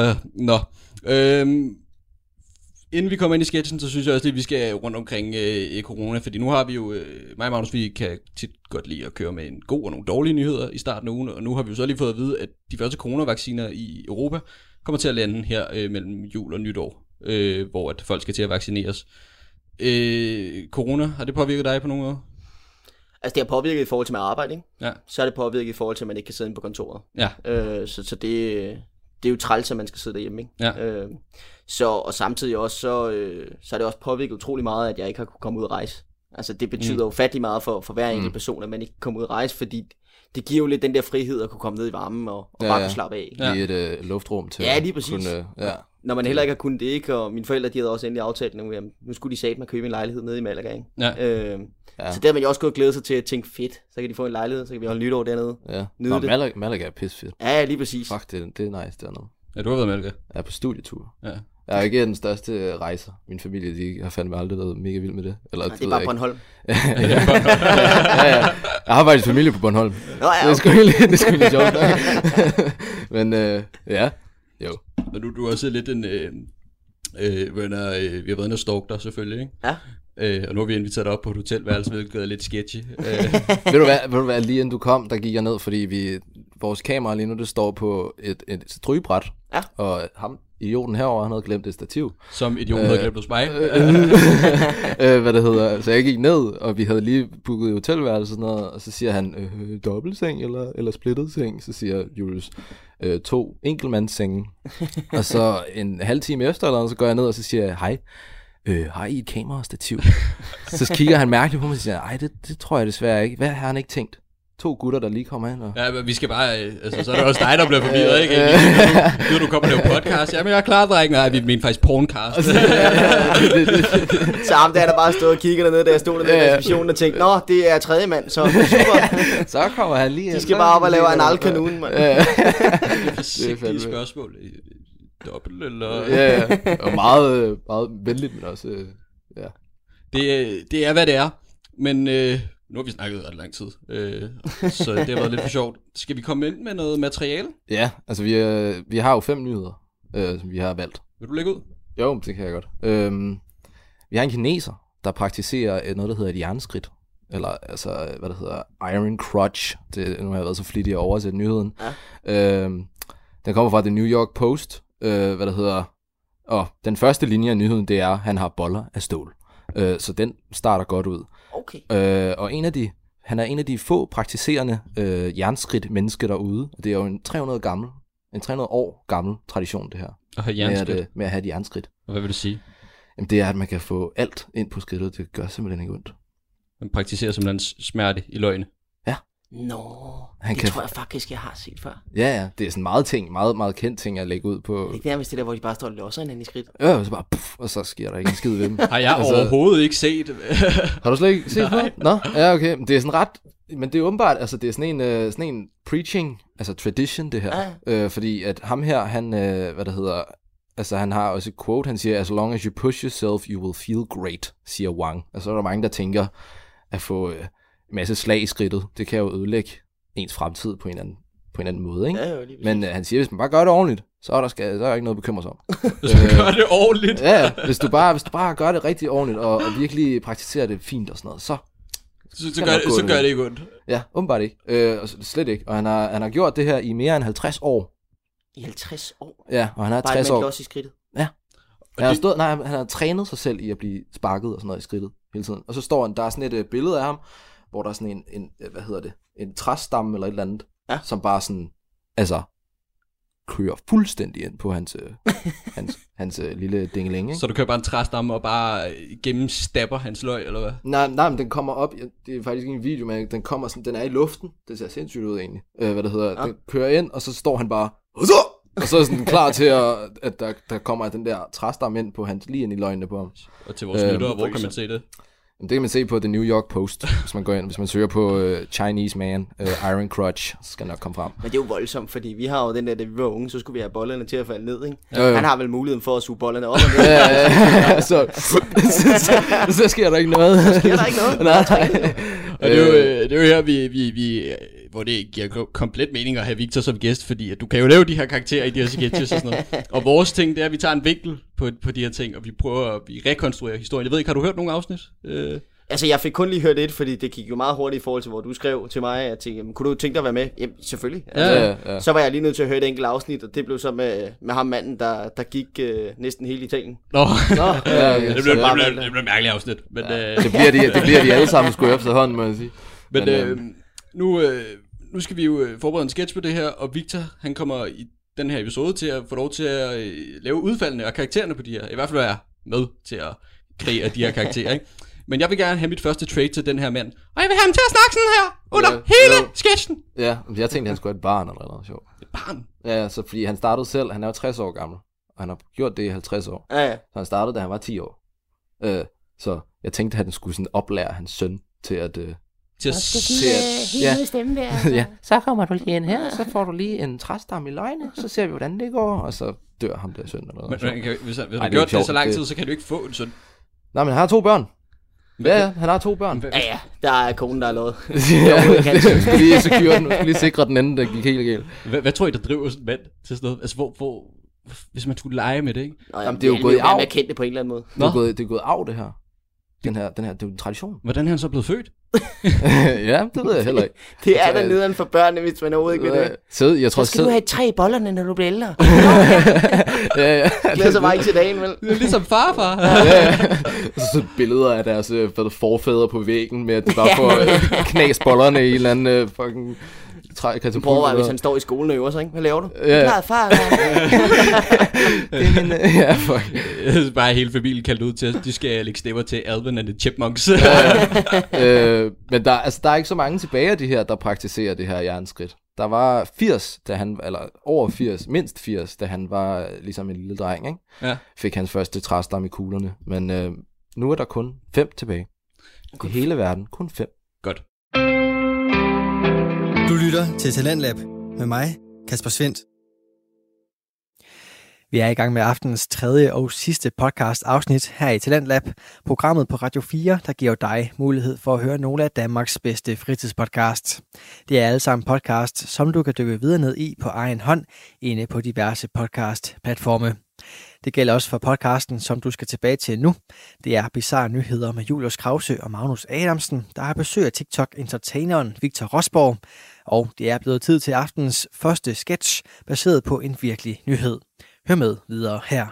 øh, nå, øhm, Inden vi kommer ind i sketchen, så synes jeg også lige, at vi skal rundt omkring øh, corona, fordi nu har vi jo, øh, mig og Magnus, vi kan tit godt lide at køre med en god og nogle dårlige nyheder i starten af ugen, og nu har vi jo så lige fået at vide, at de første coronavacciner i Europa kommer til at lande her øh, mellem jul og nytår, øh, hvor at folk skal til at vaccineres. Øh, corona, har det påvirket dig på nogen måde? Altså, det har påvirket i forhold til med arbejde, ikke? Ja. Så er det påvirket i forhold til, at man ikke kan sidde inde på kontoret. Ja. Øh, så, så det, det er jo træls, at man skal sidde derhjemme, ikke? Ja. Øh, så, og samtidig også, så, øh, så er det også påvirket utrolig meget, at jeg ikke har kunne komme ud og rejse. Altså, det betyder mm. ufattelig meget for, for hver enkelt Mm. person, at man ikke kan komme ud og rejse, fordi det giver jo lidt den der frihed at kunne komme ned i varmen og, og Ja, bare kunne slappe af. Ja. I et øh, luftrum til Ja, at lige præcis. Kunne, øh, ja. Når man heller ikke har kunnet det, ikke? Og mine forældre, de havde også endelig aftalt nu, jamen, nu skulle de satme købe en lejlighed nede i Malaga, ikke? Ja. Øh, Ja. Så der har man jo også gået og glæde sig til at tænke, fedt, så kan de få en lejlighed, så kan vi holde nytår dernede. ja. Nyde Nå, det. Malaga, Malaga er pissefedt. Ja, lige præcis. Fuck, det, det er nice dernede. Ja, du har været med, Melke. Jeg er på studietur. Ja. Jeg er ikke den største øh, rejser. Min familie, de har fandme aldrig været mega vild med det. Eller, Nej, det er bare Bornholm. ja, ja, ja. Jeg har faktisk familie på Bornholm. Nå ja, Det er sgu egentlig, det er sgu egentlig sjovt. Men øh, ja, jo. Og du, du er også lidt en... Øh, øh, venner, øh, vi har været inde og stalke dig selvfølgelig, ikke? Ja. Øh, og nu har vi inviteret dig op på et hotelværelse, hvilket er lidt sketchy. Øh, ved, du hvad, ved du hvad, lige inden du kom, der gik jeg ned, fordi vi, vores kamera lige nu, det står på et, et strygebræt. Ja. Og ham, idioten herover han havde glemt et stativ. som idioten havde Øh, glemt hos mig. øh, hvad det hedder. Så jeg gik ned, og vi havde lige booket hotelværelse og sådan noget, og så siger han, øh, dobbeltseng eller, eller splittet seng? Så siger Julius, øh, to enkeltmandssenge. og så en halv time efter, eller så går jeg ned, og så siger jeg, hej, øh, har I et kamerastativ? så kigger han mærkeligt på mig og siger, ej, det, det tror jeg desværre ikke. Hvad har han ikke tænkt? To gutter, der lige kommer ind og... Ja, men vi skal bare, øh, altså, så er det også dig, der bliver forvirret, ikke? Øh. Nu, nu du kommer og laver podcast. Jamen, jeg er klar, dreng. Nej, vi mener faktisk porncast. Så ham der, der bare stod og kiggede dernede, da jeg stod dernede i receptionen og tænkte, nå, det er tredje mand, så super. så kommer han lige De skal bare op og lave en alkanon, mand. Ja. Forsigtige fandme- spørgsmål. Øh, Dobbelt, eller? ja, ja. Og meget, øh, meget venligt, men også... øh, Ja. Det, er- det er, hvad det er. Men øh, nu har vi snakket ret lang tid, øh, så det har været lidt for sjovt. Skal vi komme ind med noget materiale? Ja, altså vi, øh, vi har jo fem nyheder, øh, som vi har valgt. Vil du lægge ud? Jo, det kan jeg godt. Øhm, vi har en kineser, der praktiserer øh, noget, der hedder et jernskridt. Eller altså, øh, hvad det hedder, Iron Crutch. Det, nu har jeg været så flittig at oversætte nyheden. Ja. Øhm, den kommer fra The New York Post, øh, hvad det hedder. Og den første linje af nyheden, det er, at han har boller af stål. Øh, så den starter godt ud. Okay. Øh, og en af de, han er en af de få praktiserende øh, jernskridt mennesker derude. Og det er jo en 300 gammel, en 300 år gammel tradition, det her. Og have Med at, øh, med at have et jernskridt. Og hvad vil du sige? Jamen, det er, at man kan få alt ind på skridtet. Det gør simpelthen ikke ondt. Man praktiserer simpelthen smerte i løgne. Nå, Han det kan- tror jeg faktisk, jeg har set før. Ja, ja. Det er sådan meget ting, meget, meget kendt ting at lægge ud på. Ikke nærmest det der, hvor de bare står og losser hinanden i skridt. Ja, og så bare, puff, og så sker der ikke en skid ved dem. Har jeg Altså- overhovedet ikke set. Har du slet ikke set noget? Nå, ja, okay. Det er sådan ret... Men det er åbenbart, altså det er sådan en, øh, sådan en preaching, altså tradition det her. Ja. Øh, fordi at ham her, han, øh, hvad der hedder, altså han har også et quote, han siger, as long as you push yourself, you will feel great, siger Wang. Og så er der mange, der tænker, at få øh, masse slag i skridtet, det kan jo ødelægge ens fremtid på en eller anden, på en eller anden måde, ikke? Ja, jo. Men øh, han siger, hvis man bare gør det ordentligt, så er der, skal, så er der ikke noget at bekymre sig om. Hvis man gør det ordentligt. Ja, ja. hvis du bare, hvis du bare gør det rigtig ordentligt, og, og virkelig praktiserer det fint og sådan noget, så Så, så, gør, det, så gør det ikke ondt. Ja, åbenbart ikke. Øh, slet ikke. Og han har, han har gjort det her i mere end 50 år. I 50 år. Ja, og han er Bare 60 med år. klods i skridtet. Han har, stået, nej, han har trænet sig selv i at blive sparket og sådan noget i skridtet hele tiden. Og så står han, der er sådan et øh, billede af ham, hvor der er sådan en, en øh, hvad hedder det, en træstamme eller et eller andet, Ja. som bare sådan, altså, kører fuldstændig ind på hans, øh, hans, hans øh, lille dingeling, ikke? Så du kører bare en træstamme og bare øh, gennemstapper hans løg, eller hvad? Nej, nej, men den kommer op, det er faktisk ikke en video, men den kommer sådan, den er i luften, det ser sindssygt ud egentlig, øh, hvad det hedder, Ja. den kører ind, og så står han bare, og så, og så er sådan klar til, at, at der, der kommer den der træstamme ind på hans, lige ind i løgnene på ham. Og til vores Øhm, lyttere, hvor kan man se det? Jamen, det kan man se på The New York Post, hvis man går ind, hvis man søger på uh, Chinese Man, uh, Iron Crutch, så skal nok komme frem. Men det er jo voldsomt, fordi vi har jo den der, da vi var unge, så skulle vi have bollerne til at falde ned, ikke? Jo, jo. Han har vel muligheden for at suge bollerne op og ned. Ja, så, så, så, så sker der ikke noget. Sker der ikke noget? Nej. Og det er, jo, øh, det er jo her, vi, vi, vi, hvor det giver ko- komplet mening at have Victor som gæst, fordi at du kan jo lave de her karakterer i de her sketches og sådan noget. Og vores ting, det er, at vi tager en vinkel på, på de her ting, og vi prøver at vi rekonstruere historien. Jeg ved ikke, har du hørt nogle afsnit? Øh, Altså, jeg fik kun lige hørt et, fordi det gik jo meget hurtigt i forhold til, hvor du skrev til mig, at jeg tænkte, jamen, kunne du tænke dig at være med? Jamen, selvfølgelig. Altså, Ja, ja, ja. Så var jeg lige nødt til at høre et enkelt afsnit, og det blev så med, med ham manden, der, der gik øh, næsten hele Italien. Nå, Ja, okay. det, blev, det, blev, det blev et mærkeligt afsnit. Men, ja. øh, det, bliver de, det bliver de alle sammen sgu efterhånden, må jeg sige. Men Men, øh, nu, øh, nu skal vi jo øh, forberede en sketch på det her, og Victor, han kommer i den her episode til at få lov til at øh, lave udfaldene og karaktererne på de her. I hvert fald være med til at kreere de her karakterer, ikke? Men jeg vil gerne have mit første trade til den her mand. Og jeg vil have ham til at snakke sådan her, under Ja, hele ja. sketchen. Ja, jeg tænkte, han skulle have et barn eller noget sjovt. Et barn. Ja, så fordi han startede selv, han er jo 60 år gammel, og han har gjort det i 50 år. Ja, ja. Så han startede, da han var 10 år. Øh, så jeg tænkte, at han skulle sådan oplære hans søn til at... Øh, Til at at ja, stemme der. ja, så kommer du lige ind her, så får du lige en træstam i løgne, så ser vi, hvordan det går, og så dør ham der søn eller noget. men, men, kan, hvis han, hvis Ej, han det har gjort det så lang Det- tid, så kan du ikke få en søn. Nej, men han har to børn. Ja, ja, han har to børn. Ja, ja, der er konen, der er lovet. ja, skulle lige secure den, skulle lige sikre den anden, der gik helt galt. Hvad, hvad tror I, der driver sådan en mand til sådan noget? Altså, hvor, hvor, hvis man skulle lege med det, ikke? Nå, Jamen, det er jo gået i arv. være kendte på en eller anden måde. Det er, Nå. gået, det er gået af, det her. Den her, den her, det er en tradition. Hvordan er han så blevet født? ja, det ved jeg heller ikke. Det er tror, da nederen for børnene, hvis man overhovedet ikke ved det. Sæd, jeg tror, Så skal du sæd, have tre bollerne, når du bliver ældre. ja, ja. Glæder sig bare ikke til dagen, vel? Det er ligesom farfar. ja, ja. Så billedder af deres øh, forfædre på væggen, med at de bare får øh, knas bollerne i en eller anden øh, fucking træ, katapult. Prøv at hvis han står i skolen og øver sig, ikke? Hvad laver du? Ja, Klar, far. det er min, øh, ja, fuck. bare hele familien kaldt ud til, at de skal lægge stemmer til Alvin and the Chipmunks. øh, men der, altså, der er ikke så mange tilbage af de her, der praktiserer det her jernskridt. Der var 80, da han, eller over 80, mindst 80, da han var øh, ligesom en lille dreng, ikke? ja. fik hans første træstam i kuglerne. Men øh, nu er der kun fem tilbage. I hele verden, kun fem. Du lytter til Talentlab med mig, Kasper Svendt. Vi er i gang med aftenens tredje og sidste podcast afsnit her i Talentlab, programmet på Radio 4, der giver dig mulighed for at høre nogle af Danmarks bedste fritidspodcast. Det er alle sammen podcast, som du kan dykke videre ned i på egen hånd inde på diverse podcast-platforme. Det gælder også for podcasten, som du skal tilbage til nu. Det er Bizarre Nyheder med Julius Krause og Magnus Adamsen, der har besøg af TikTok-entertaineren Victor Rosborg. Og det er blevet tid til aftens første sketch, baseret på en virkelig nyhed. Hør med videre her.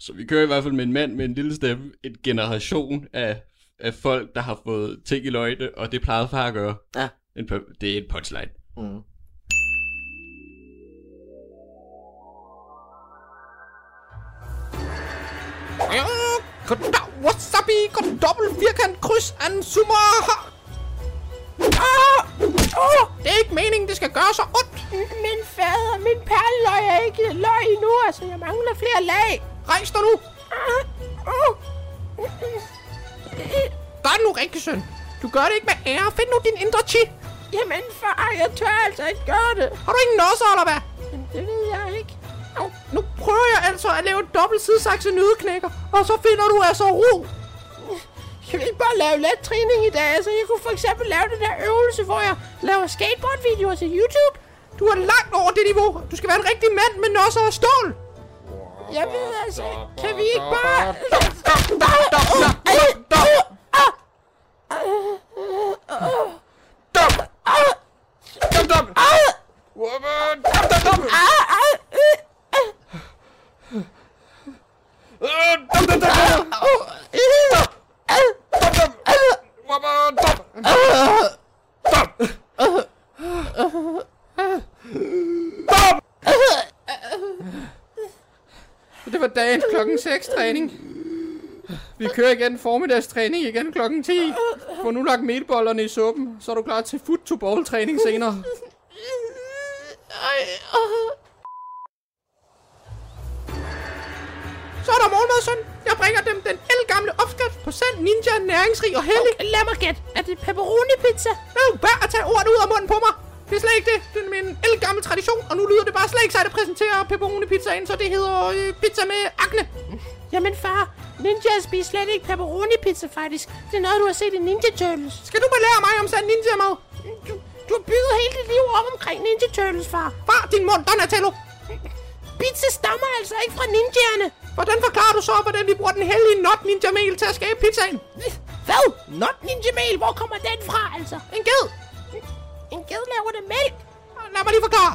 Så vi kører i hvert fald med en mand med en lille stemme, en generation af, af folk, der har fået ting i løjde, og det plejede far at gøre. Ja. En, det er et punchline. Mm. Wasabi, godt dobbelt firkant, kryds, ansummer. Ah! Oh, Det er ikke meningen, det skal gøre så ondt. min fader, min perleløg er ikke løg endnu, altså jeg mangler flere lag. Rejs dig nu. Ah, oh. Gør det nu, Rikke, søn. Du gør det ikke med ære. Find nu din indre chi. Jamen far, jeg tør altså ikke gøre det. Har du ingen nosser, eller hvad? Men det ved prøver jeg altså at lave en dobbelt sidesakse nødeknækker, og så finder du altså ro. Jeg vil bare lave let træning i dag. Altså, jeg kunne for eksempel lave den der øvelse, hvor jeg laver skateboardvideoer til YouTube. Du er langt over det niveau. Du skal være en rigtig mand med nosser og stål. Jeg ved altså, kan vi ikke bare... træning. Vi kører igen formiddagstræning igen klokken 10. Få nu lagt melbollerne i suppen, så er du klar til foot to ball træning senere. Så er der morgenmad, søn. Jeg bringer dem den elgamle opskrift på sand ninja, næringsrig og heldig. Okay, lad mig gætte. Er det pepperoni pizza? Nu, bare at tage ordet ud af munden på mig. Det er slet ikke det. Det er min elgammel tradition, og nu lyder det bare slet ikke sejt at præsentere pepperoni pizzaen, så det hedder øh, pizza med akne. Jamen far, ninja spiser slet ikke pepperoni pizza faktisk. Det er noget, du har set i Ninja Turtles. Skal du belære mig om sand ninja mad? Du, Du har bygget hele dit liv op omkring Ninja Turtles, far. Far, din mund, Donatello! Pizza stammer altså ikke fra ninjaerne. Hvordan forklarer du så, hvordan vi bruger den hellige not ninja mel til at skabe pizzaen? Hvad? Not ninja mail, hvor kommer den fra, altså? En ged! En ged laver det mælk. Lad mig lige forklare.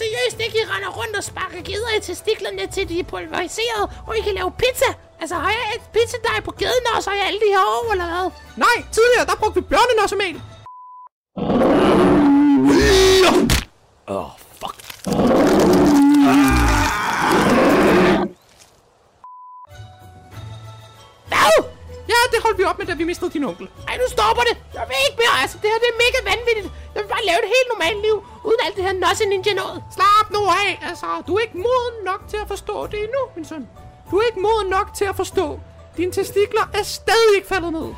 Seriøst ikke, I render rundt og sparker geder i testiklerne til de er pulveriseret, og I kan lave pizza? Altså, har jeg et pizzadej på geden også i alle de her år, eller hvad? Nej, tidligere der brugte vi bjørnenossemel. Åh, oh, fuck. Hvad? Det holdt vi op med, da vi mistede din onkel. Ej, nu stopper det. Jeg vil ikke mere, altså. Det her det er mega vanvittigt. Jeg vil bare lave et helt normalt liv, uden alt det her nosse ninja noget. Slap nu af, altså. Du er ikke moden nok til at forstå det endnu, min søn. Du er ikke moden nok til at forstå. Dine testikler er stadig ikke faldet ned.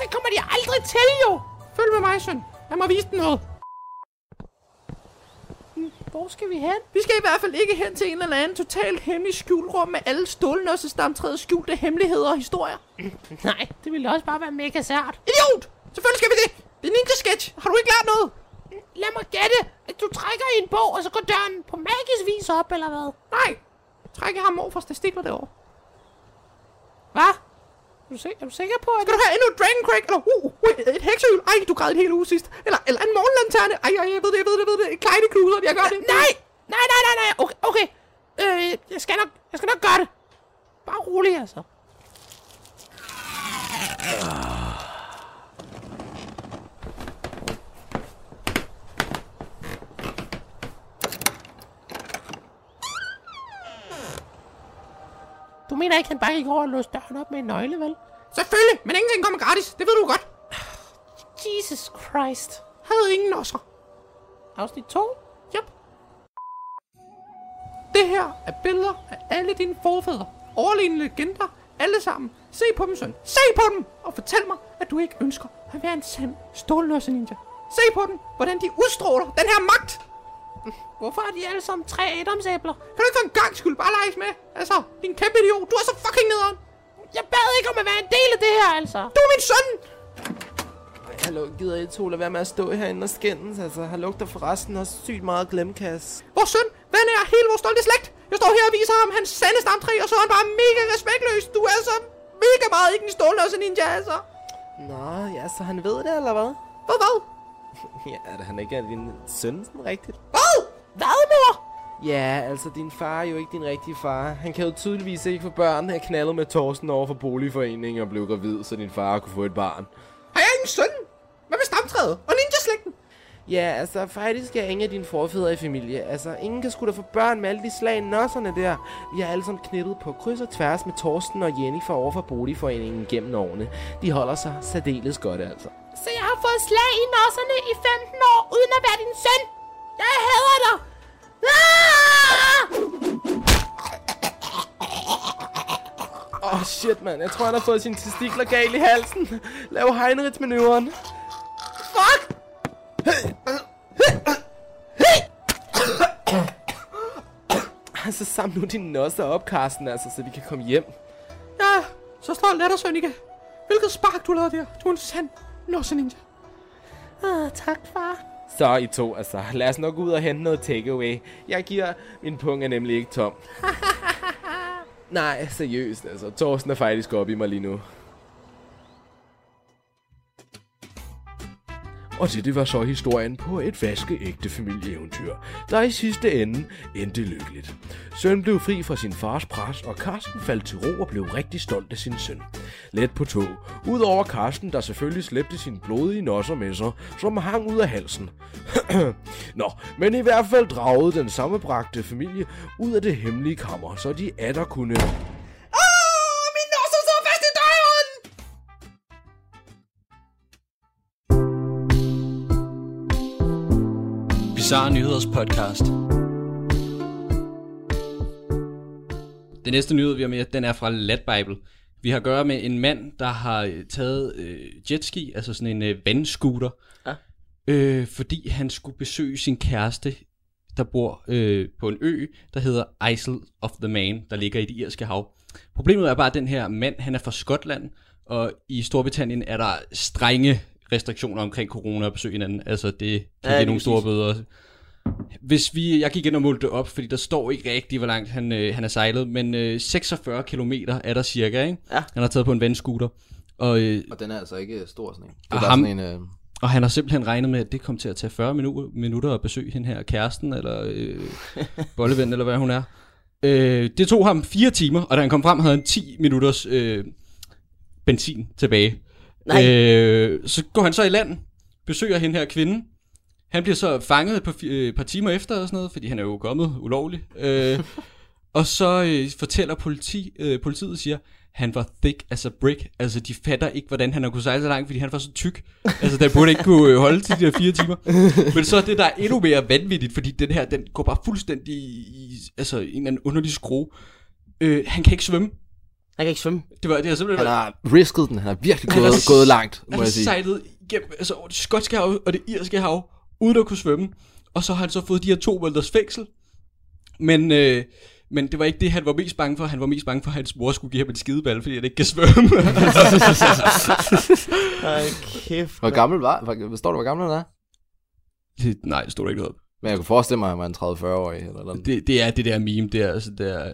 Det kommer de aldrig til, jo. Følg med mig, søn. Jeg må vise den noget. Hvor skal vi hen? Vi skal i hvert fald ikke hen til en eller anden totalt hemmelig skjulrum med alle stålnossestamtræets skjulte hemmeligheder og historier. Nej, det ville også bare være mega sært. Idiot! Selvfølgelig skal vi det! Det er ninja sketch. Har du ikke lært noget? Lad mig gætte, at du trækker i en bog, og så går døren på magisk vis op, eller hvad? Nej. Træk jeg ham over for testikler derovre. Hvad? Du, sik- er du sikker på, at... Skal du have endnu et Dragon Craig? Eller uh, uh, et heksehyl? Ej, du græd en hel uge sidst. Eller, eller en morgenlanterne? Ej, ej, jeg ved det, jeg ved det, jeg ved det. Et kleine kluder, jeg gør det. Nej! Nej, nej, nej, nej. Okay, okay. Øh, jeg skal nok, jeg skal nok gøre det. Bare rolig, altså. Mener ikke, han bare gik over og låste døren op med en nøgle, vel? Selvfølgelig, men ingenting kommer gratis. Det ved du godt. Jesus Christ. Havde ingen nosser. Afsnit 2? Yep. Det her er billeder af alle dine forfædre. Overlegne legender. Alle sammen. Se på dem, søn. Se på dem! Og fortæl mig, at du ikke ønsker at være en sand stålnøse ninja. Se på dem, hvordan de udstråler den her magt. Hvorfor er de alle sammen tre Adamsæbler? Kan du ikke for en gang skyld bare leges med? Altså, din kæmpe idiot. Du er så fucking nederen. Jeg bad ikke om at være en del af det her, altså. Du er min søn! Hallo, gider I to lade være med at stå herinde og skændes? Altså, har lugter forresten også sygt meget glemkasse. Vores søn, ven er hele vores stolte slægt. Jeg står her og viser ham hans sande stamtræ, og så er han bare mega respektløs. Du er så mega meget ikke en stålnøse ninja, altså. Nå, ja, så han ved det, eller hvad? Hvad, hvad? Ja, er det han ikke er din søn sådan rigtigt? Hvad? Hvad, mor? Ja, altså din far er jo ikke din rigtige far. Han kan jo tydeligvis ikke få børn. Jeg knaldede med Torsten over for boligforeningen og blev gravid, så din far kunne få et barn. Har jeg ingen søn? Hvad med stamtræet? Og ninja-slægten? Ja, altså faktisk er ingen af dine forfædre i familie. Altså, ingen kan sgu da få børn med alle de slag nosserne der. Vi har alle sammen knippet på kryds og tværs med Torsten og Jennifer over for boligforeningen gennem årene. De holder sig særdeles godt, altså. Så jeg har fået slag i nosserne i 15 år, uden at være din søn. Jeg hader dig. Ah! Åh, oh, shit, mand. Jeg tror, han har fået sine testikler galt i halsen. Lav Heinrich-manøvren. Fuck! Altså, samle nu dine nosser op, Carsten, altså, så vi kan komme hjem. Ja, så stolt er der, Sønneke. Hvilket spark, du lavede der. Du er en sand nosse ninja. Ah, tak, far. Så I to, altså. Lad os nok ud og hente noget takeaway. Jeg giver... Min pung er nemlig ikke tom. Nej, seriøst, altså. Torsten er faktisk oppe i mig lige nu. Og det var så historien på et vaskeægte familieeventyr, der i sidste ende endte lykkeligt. Søn blev fri fra sin fars pres, og Karsten faldt til ro og blev rigtig stolt af sin søn. Let på tog, udover Karsten, der selvfølgelig slæbte sin blodige nosser med sig, som hang ud af halsen. Nå, men i hvert fald dragede den sammenbragte familie ud af det hemmelige kammer, så de atter kunne... Bizarre Nyheders podcast. Det næste nyhed, vi har med, den er fra Lat Bible. Vi har at gøre med en mand, der har øh, taget øh, jetski, altså sådan en øh, vandscooter, Ja. øh, fordi han skulle besøge sin kæreste der bor øh, på en ø, der hedder Isle of the Man, der ligger i det irske hav. Problemet er bare, at den her mand, han er fra Skotland, og i Storbritannien er der strenge restriktioner omkring corona og besøg hinanden. Altså, det kan Ja, give lige nogle store bøder. Hvis vi, jeg gik ind og målte det op, fordi der står ikke rigtigt, hvor langt han, øh, han er sejlet, men øh, 46 km er der cirka, ikke? Ja. Han har taget på en vandscooter. Og, øh, Og den er altså ikke stor sådan en. Det Og er bare ham- sådan en... Øh, og han har simpelthen regnet med, at det kom til at tage 40 minutter, minutter at besøge hende her, kæresten, eller øh, bolleven, eller hvad hun er. Øh, det tog ham fire timer, og da han kom frem, havde han 10 minutters øh, benzin tilbage. Nej. Øh, så går han så i land, besøger hende her kvinde. Han bliver så fanget et par, øh, par timer efter og sådan noget, fordi han er jo kommet ulovligt. Øh, og så øh, fortæller politi, øh, politiet, siger, han var thick as a brick. Altså, de fatter ikke, hvordan han har kunnet sejle så langt, fordi han var så tyk. Altså, der burde ikke kunne øh, holde til de der fire timer. Men så er det, der er endnu mere vanvittigt, fordi den her, den går bare fuldstændig i, i altså, en eller anden underlig skrue. Øh, han kan ikke svømme. Han kan ikke svømme. Det var det er simpelthen... han har risket den. Han har virkelig Han gået, har s- gået langt, må Han jeg har sige. sejlet igennem altså, over det skotske hav og det irske hav, uden at kunne svømme. Og så har han så fået de her to måneders fængsel. Men, øh, men det var ikke det, han var mest bange for. Han var mest bange for, at hans mor skulle give ham en skideball, fordi han ikke kan svømme. Ej, kæft. Hvor gammel var hvor- står der, hvor gammel han er? nej, det stod der ikke noget. Men jeg kunne forestille mig, at han var en 30-40-årig. Eller noget. Det, det er det der meme der, altså der,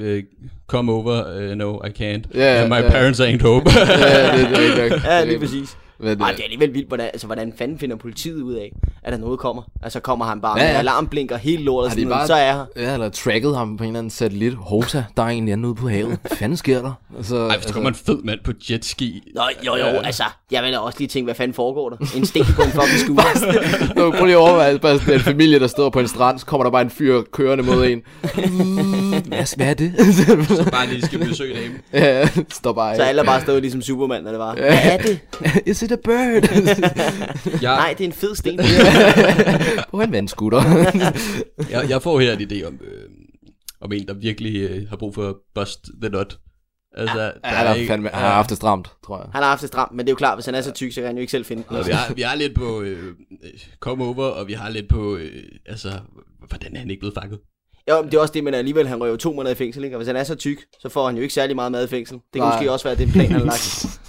øh, come over, uh, no, I can't. Ja, and my ja. parents ain't hope. ja, det, det, det, det, Ja, lige præcis. Men, Ej, øh, det er alligevel vildt, hvordan, altså, hvordan fanden finder politiet ud af, at der noget kommer? Altså kommer han bare Ja, ja, ja. med alarmblinker helt lortet, sådan, bare... så er jeg her. Ja, eller tracket ham på en eller anden satellit. Hosa, der er en anden ude på havet. Hvad fanden sker der? Altså, Ej, hvis der kommer en fed mand på jetski. Nå, jo, jo, altså, jeg vil da også lige tænke, hvad fanden foregår der? En sten på en fucking skue. Nå, prøv lige at overveje, bare sådan en familie, der står på en strand, så kommer der bare en fyr kørende mod en. Hvad, hvad er det? Bare lige skal besøge damen. ja, står bare Så alle bare stået ligesom Superman, når det var. Hvad er det? A bird? Jeg, Nej, det er en fed sten. på en vandskutter. jeg, jeg får her en idé om, øh, om en, der virkelig øh, har brug for at bust the nut. Altså, ja, Ja, han, har fandme, han har haft det stramt, tror jeg. Han har haft det stramt, men det er jo klart, hvis han er så tyk, så kan han jo ikke selv finde den. Og vi har, vi har lidt på øh, øh, come over, og vi har lidt på, øh, altså, hvordan er han ikke blevet fanget? Jo, men det er også det, men alligevel, han røver jo to måneder i fængsel, ikke? Og hvis han er så tyk, så får han jo ikke særlig meget mad i fængsel. Det kan Nej. måske også være den plan, han har lagt.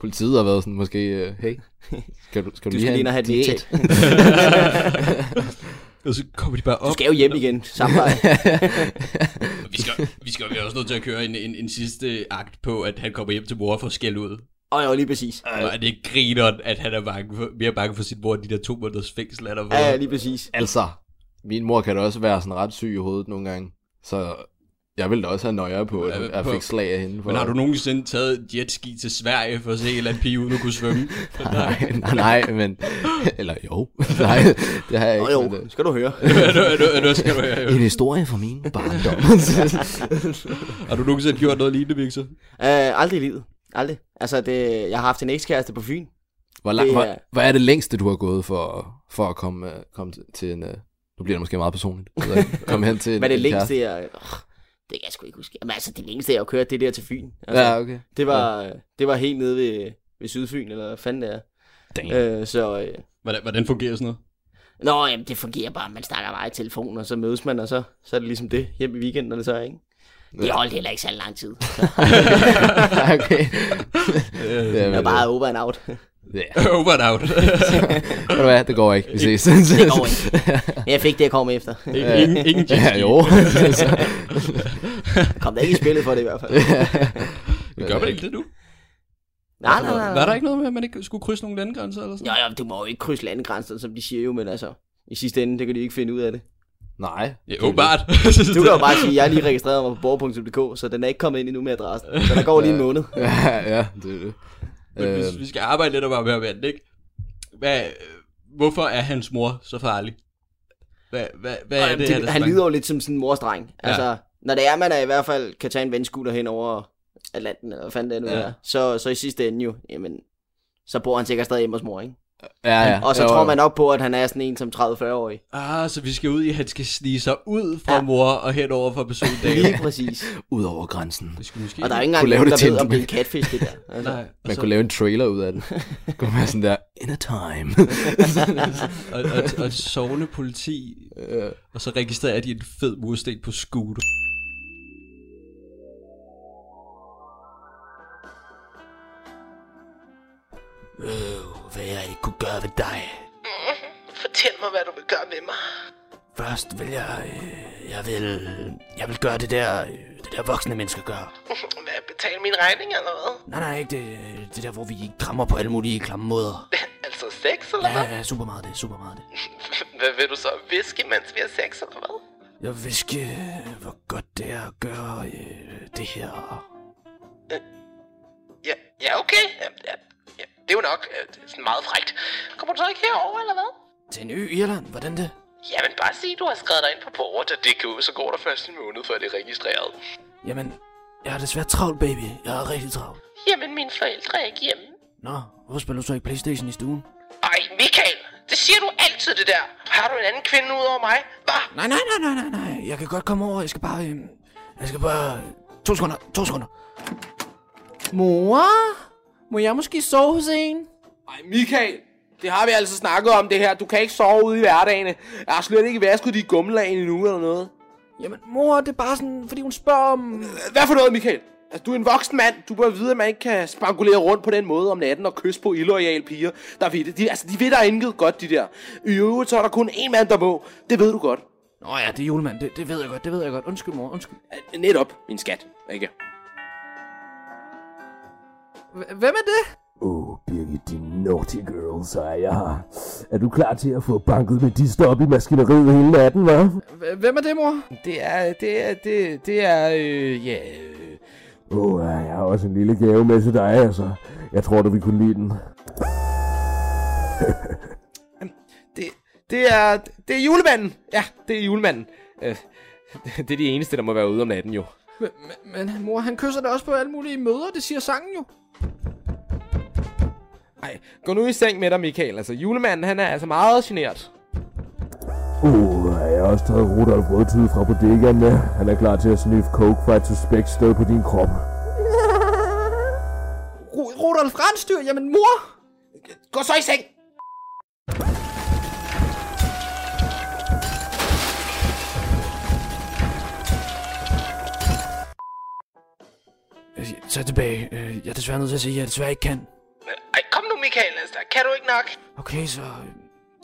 Politiet har været sådan, måske, øh, hey, skal du, skal du, Du lige have have en diæt? Og så kommer de bare Du op. skal jo hjem igen, samme vej. Og vi skal, vi skal er også nødt til at køre en, en, en sidste akt på, at han kommer hjem til mor for at skælde ud. Og jo, lige præcis. Og er det ikke grineren, at han er bange for, mere bange for sit mor, end de der to måneders fængsel er der for. Ja, ja, lige præcis. Altså, min mor kan da også være sådan ret syg i hovedet nogle gange. Så jeg ville da også have nøjer på, at jeg fik slag af hende. For... Men har du nogensinde taget jetski til Sverige for at se en eller anden pige uden at kunne svømme? nej, nej, nej, men... Eller jo. nej, det har jeg Nå ikke. jo, men, øh, skal du høre. du, er du, du, skal du høre, En historie fra min barndom. Har du nogensinde gjort noget lignende, Victor? Uh, aldrig i livet. Aldrig. Altså, det, jeg har haft en ekskæreste på Fyn. hvor, lang, Det hvor, er- hvad er det længste, du har gået for, for at komme, uh, komme til, til en... Uh, nu bliver det måske meget personligt. Komme hen til en, Hvad er det længste, jeg... Det kan jeg sgu ikke huske. Men altså, det længste, jeg har kørt, det er der til Fyn. Altså, Ja, okay. det, var, det var helt nede ved, ved Sydfyn, eller hvad fanden det er. Damn. Øh, så, øh, Hvordan, hvordan fungerer sådan noget? nå, jamen, det fungerer bare, man snakker bare i telefon, og så mødes man, og så, så er det ligesom det, hjem i weekenden, så, ikke? Det holdt heller ikke så lang tid. Okay. Øh, ja, jeg er bare over and out. Ja. Over and out. Ved du hvad, det går ikke. Vi ses. Det går ikke. Jeg fik det, jeg kom efter. ingen, ingen. Ja, jo. Kom da ikke i spillet for det i hvert fald. Men Gør man ikke det nu? Nej, nej, nej. Var der ikke noget med, at man ikke skulle krydse nogle landegrænser eller sådan Jo, jo, du må jo ikke krydse landegrænserne, som de siger jo, men altså, i sidste ende, det kan de ikke finde ud af det. Nej. Ja, åbenbart. Du kan jo bare sige, at jeg lige registreret mig på borger.dk, så den er ikke kommet ind endnu med adressen. Så der går lige en måned. Ja, ja, det er det. Men Øh, hvis vi skal arbejde lidt med at ikke? Hvad, hvorfor er hans mor så farlig? Hvad, hvad, hvad er det, det, her, han lyder jo lidt som sådan en morstreng. Altså, når det er, man er i hvert fald kan tage en vandskuter hen over Atlanten, eller hvad fanden det er nu Ja. ja. er, så, så i sidste ende jo, jamen, så bor han sikkert stadig hjemme hos mor, ikke? Ja, ja. Og så Jo, tror man nok på, at han er sådan en som 30-40-årig. Ah, så vi skal ud i, at han skal snige sig ud fra ja. Ja. mor og hen over for besøg Lige dame. præcis. Ud over grænsen. Det skulle måske... Og der er ikke engang nogen, der ved, en om det er en catfish, det der. Altså. Nej, Man så, kunne lave en trailer ud af den. Det kunne være sådan der, in a time. og, og, og sovende politi, Øh, og så registrerer de en fed mursten på scooter. Øh, hvad jeg ikke kunne gøre ved dig. Fortæl mig, hvad du vil gøre ved mig. Først vil jeg, øh, jeg vil, jeg vil gøre det der, øh, det der voksne mennesker gør. Hvad, betale min regning eller hvad? Nej, nej, ikke det, det der, hvor vi krammer på alle mulige klamme måder. altså sex eller Ja, hvad? ja, super meget det, super meget det. Hvad vil du så viske, mens vi har sex eller hvad? Jeg viske, øh, hvor godt det er at gøre øh, det her. Ja, ja okay. Ja, ja, ja, det er jo nok øh, det er sådan meget frægt. Kommer du så ikke herover eller hvad? Til en ø i Irland, hvordan det? Jamen bare sig, du har skrevet dig ind på bordet, og det kan ud, så går der først en måned, før det er registreret. Jamen, jeg har desværre travlt, baby. Jeg er rigtig travlt. Jamen, mine forældre er ikke hjemme. Nå, hvorfor spiller du så ikke Playstation i stuen? Ej, Michael, det siger du altid det der. Har du en anden kvinde ud over mig? Hvad? Nej, nej, nej, nej, nej, nej. Jeg kan godt komme over. Jeg skal bare... Øh, jeg skal bare... To sekunder, to sekunder. Mor? Må jeg måske sove hos en? Ej, Michael. Det har vi altså snakket om det her. Du kan ikke sove ude i hverdagen. Jeg har slet ikke vasket de gummelag endnu eller noget. Jamen, mor, det er bare sådan, fordi hun spørger om... Hvad for noget, Michael? Altså, du er en voksen mand. Du bør vide, at man ikke kan spankulere rundt på den måde om natten og kysse på illoyale piger. Der ved det. De, altså, de ved der intet godt, de der. I øvrigt, så er der kun én mand, der må. Det ved du godt. Nå ja, det er julemand. Det, det ved jeg godt, det ved jeg godt. Undskyld, mor, undskyld. Netop, min skat. Ikke? Hvem er det? Åh, oh, Birgit, din naughty girl, så er jeg her. Er du klar til at få banket med diste op i maskineriet hele natten, hva'? Hvem er det, mor? Det er, det er, det, det er, øh, ja... øh, Åh, oh, jeg har også en lille gave med til dig, altså. Jeg tror, du vil kunne lide den. Det, det er, det er julemanden. Ja, det er julemanden. Øh, det er de eneste, der må være ude om natten, jo. Men, men mor, han kysser da også på alle mulige møder, det siger sangen jo. Nej, gå nu i seng med dig, Michael. Altså, julemanden, han er altså meget genert. Åh, oh, jeg har også taget Rudolf Rødtid fra bodegaen med. Han er klar til at sniffe coke fra et suspekt sted på din krop. Ru- Rudolf Rensdyr, jamen mor! Gå så i seng! Så tilbage. Øh, Jeg er desværre nødt til at sige, at jeg desværre ikke kan. Ej, kom nu, Michael. Altså, kan du ikke nok? Okay, så... øh,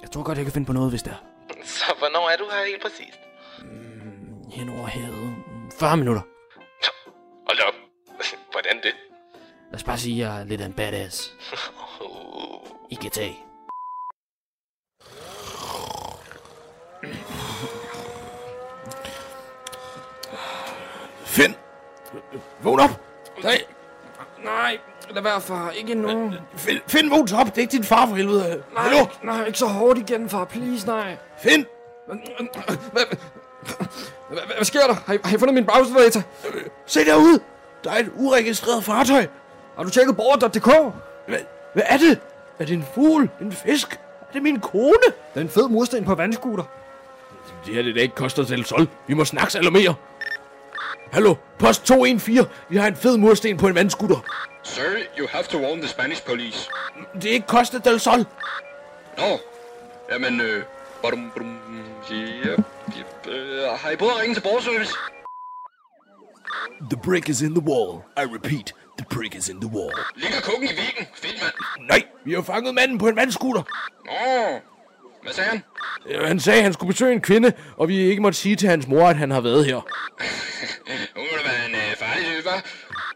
Jeg tror godt, jeg kan finde på noget, hvis det er. Så hvornår er du her helt præcist? Hen over havet. 40 minutter. Hold op. Hvordan det? Lad os bare sige, at jeg er lidt af en badass. I GTA. Finn! Vågn op! Nej, Nej, lad være, far. Ikke nu. Finn, Finn, vågn så op! Det er ikke din far, for helvede! Hallo? nej, ikke så hårdt igen, far. Please, nej. Finn! Hvad, hvad sker der? Har I, har I fundet min browser-data? Se derude! Der er et uregistreret fartøj! Har du tjekket border.dk? Hvad, hvad er det? Er det en fugl? En fisk? Er det min kone? Det er en fed mursten på vandskuter. Det her det da ikke koster til sol. Vi må snakke eller mere. Hallo, post 214. Vi har en fed mursten på en vandskutter. Sir, you have to warn the Spanish police. Det er ikke Costa del Sol. Nå, jamen, øh, badum, ja, ja, øh, har I prøvet at ringe til borgerservice? The brick is in the wall. I repeat, the brick is in the wall. Ligger kukken i vigen? Fint, mand. Nej, vi har fanget manden på en vandskutter. Nå, hvad sagde han? Øh, Han sagde, at han skulle besøge en kvinde, og vi ikke måtte sige til hans mor, at han har været her. Hun må da være en øh, farlig type, hva'?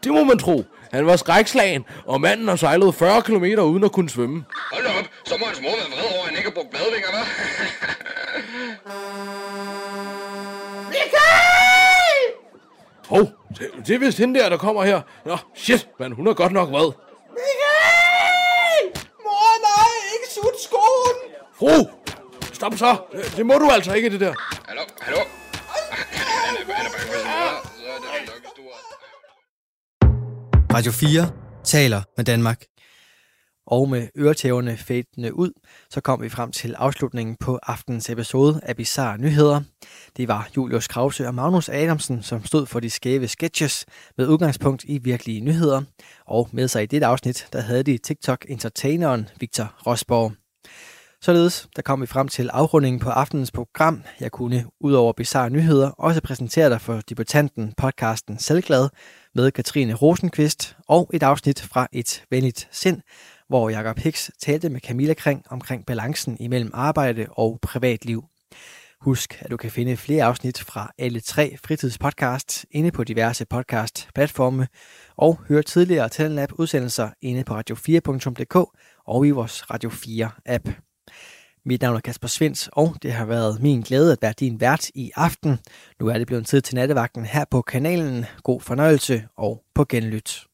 Det må man tro. Han var skrækslagen, og manden har sejlet 40 km uden at kunne svømme. Hold op, så må hans mor være vred over, at han ikke har brugt badevinger, hva'? Hov, det, det er vist hende der, der kommer her. Nå, shit, men hun er godt nok vred. Michael! Mor, nej, ikke sut skoen! Fru, stop så. Det, det må du altså ikke, det der. Hallo, hallo? Han er, han er bange for sin mor, så er det nok stor. Radio 4 taler med Danmark. Og med øretæverne fadende ud, så kom vi frem til afslutningen på aftenens episode af Bizarre Nyheder. Det var Julius Krause og Magnus Adamsen, som stod for de skæve sketches med udgangspunkt i virkelige nyheder. Og med sig i dette afsnit, der havde de TikTok-entertaineren Victor Rosborg. Således, der kom vi frem til afrundingen på aftenens program. Jeg kunne, udover bizarre nyheder, også præsentere dig for debutanten podcasten Selvglad med Katrine Rosenqvist og et afsnit fra Et Venligt Sind, hvor Jakob Hicks talte med Camilla Kring omkring balancen imellem arbejde og privatliv. Husk, at du kan finde flere afsnit fra alle tre fritidspodcasts inde på diverse podcast-platforme, og høre tidligere Talentlab-udsendelser inde på radio4.dk og i vores Radio 4-app. Mit navn er Kasper Svens, og det har været min glæde at være din vært i aften. Nu er det blevet tid til nattevagten her på kanalen. God fornøjelse og på genlyt.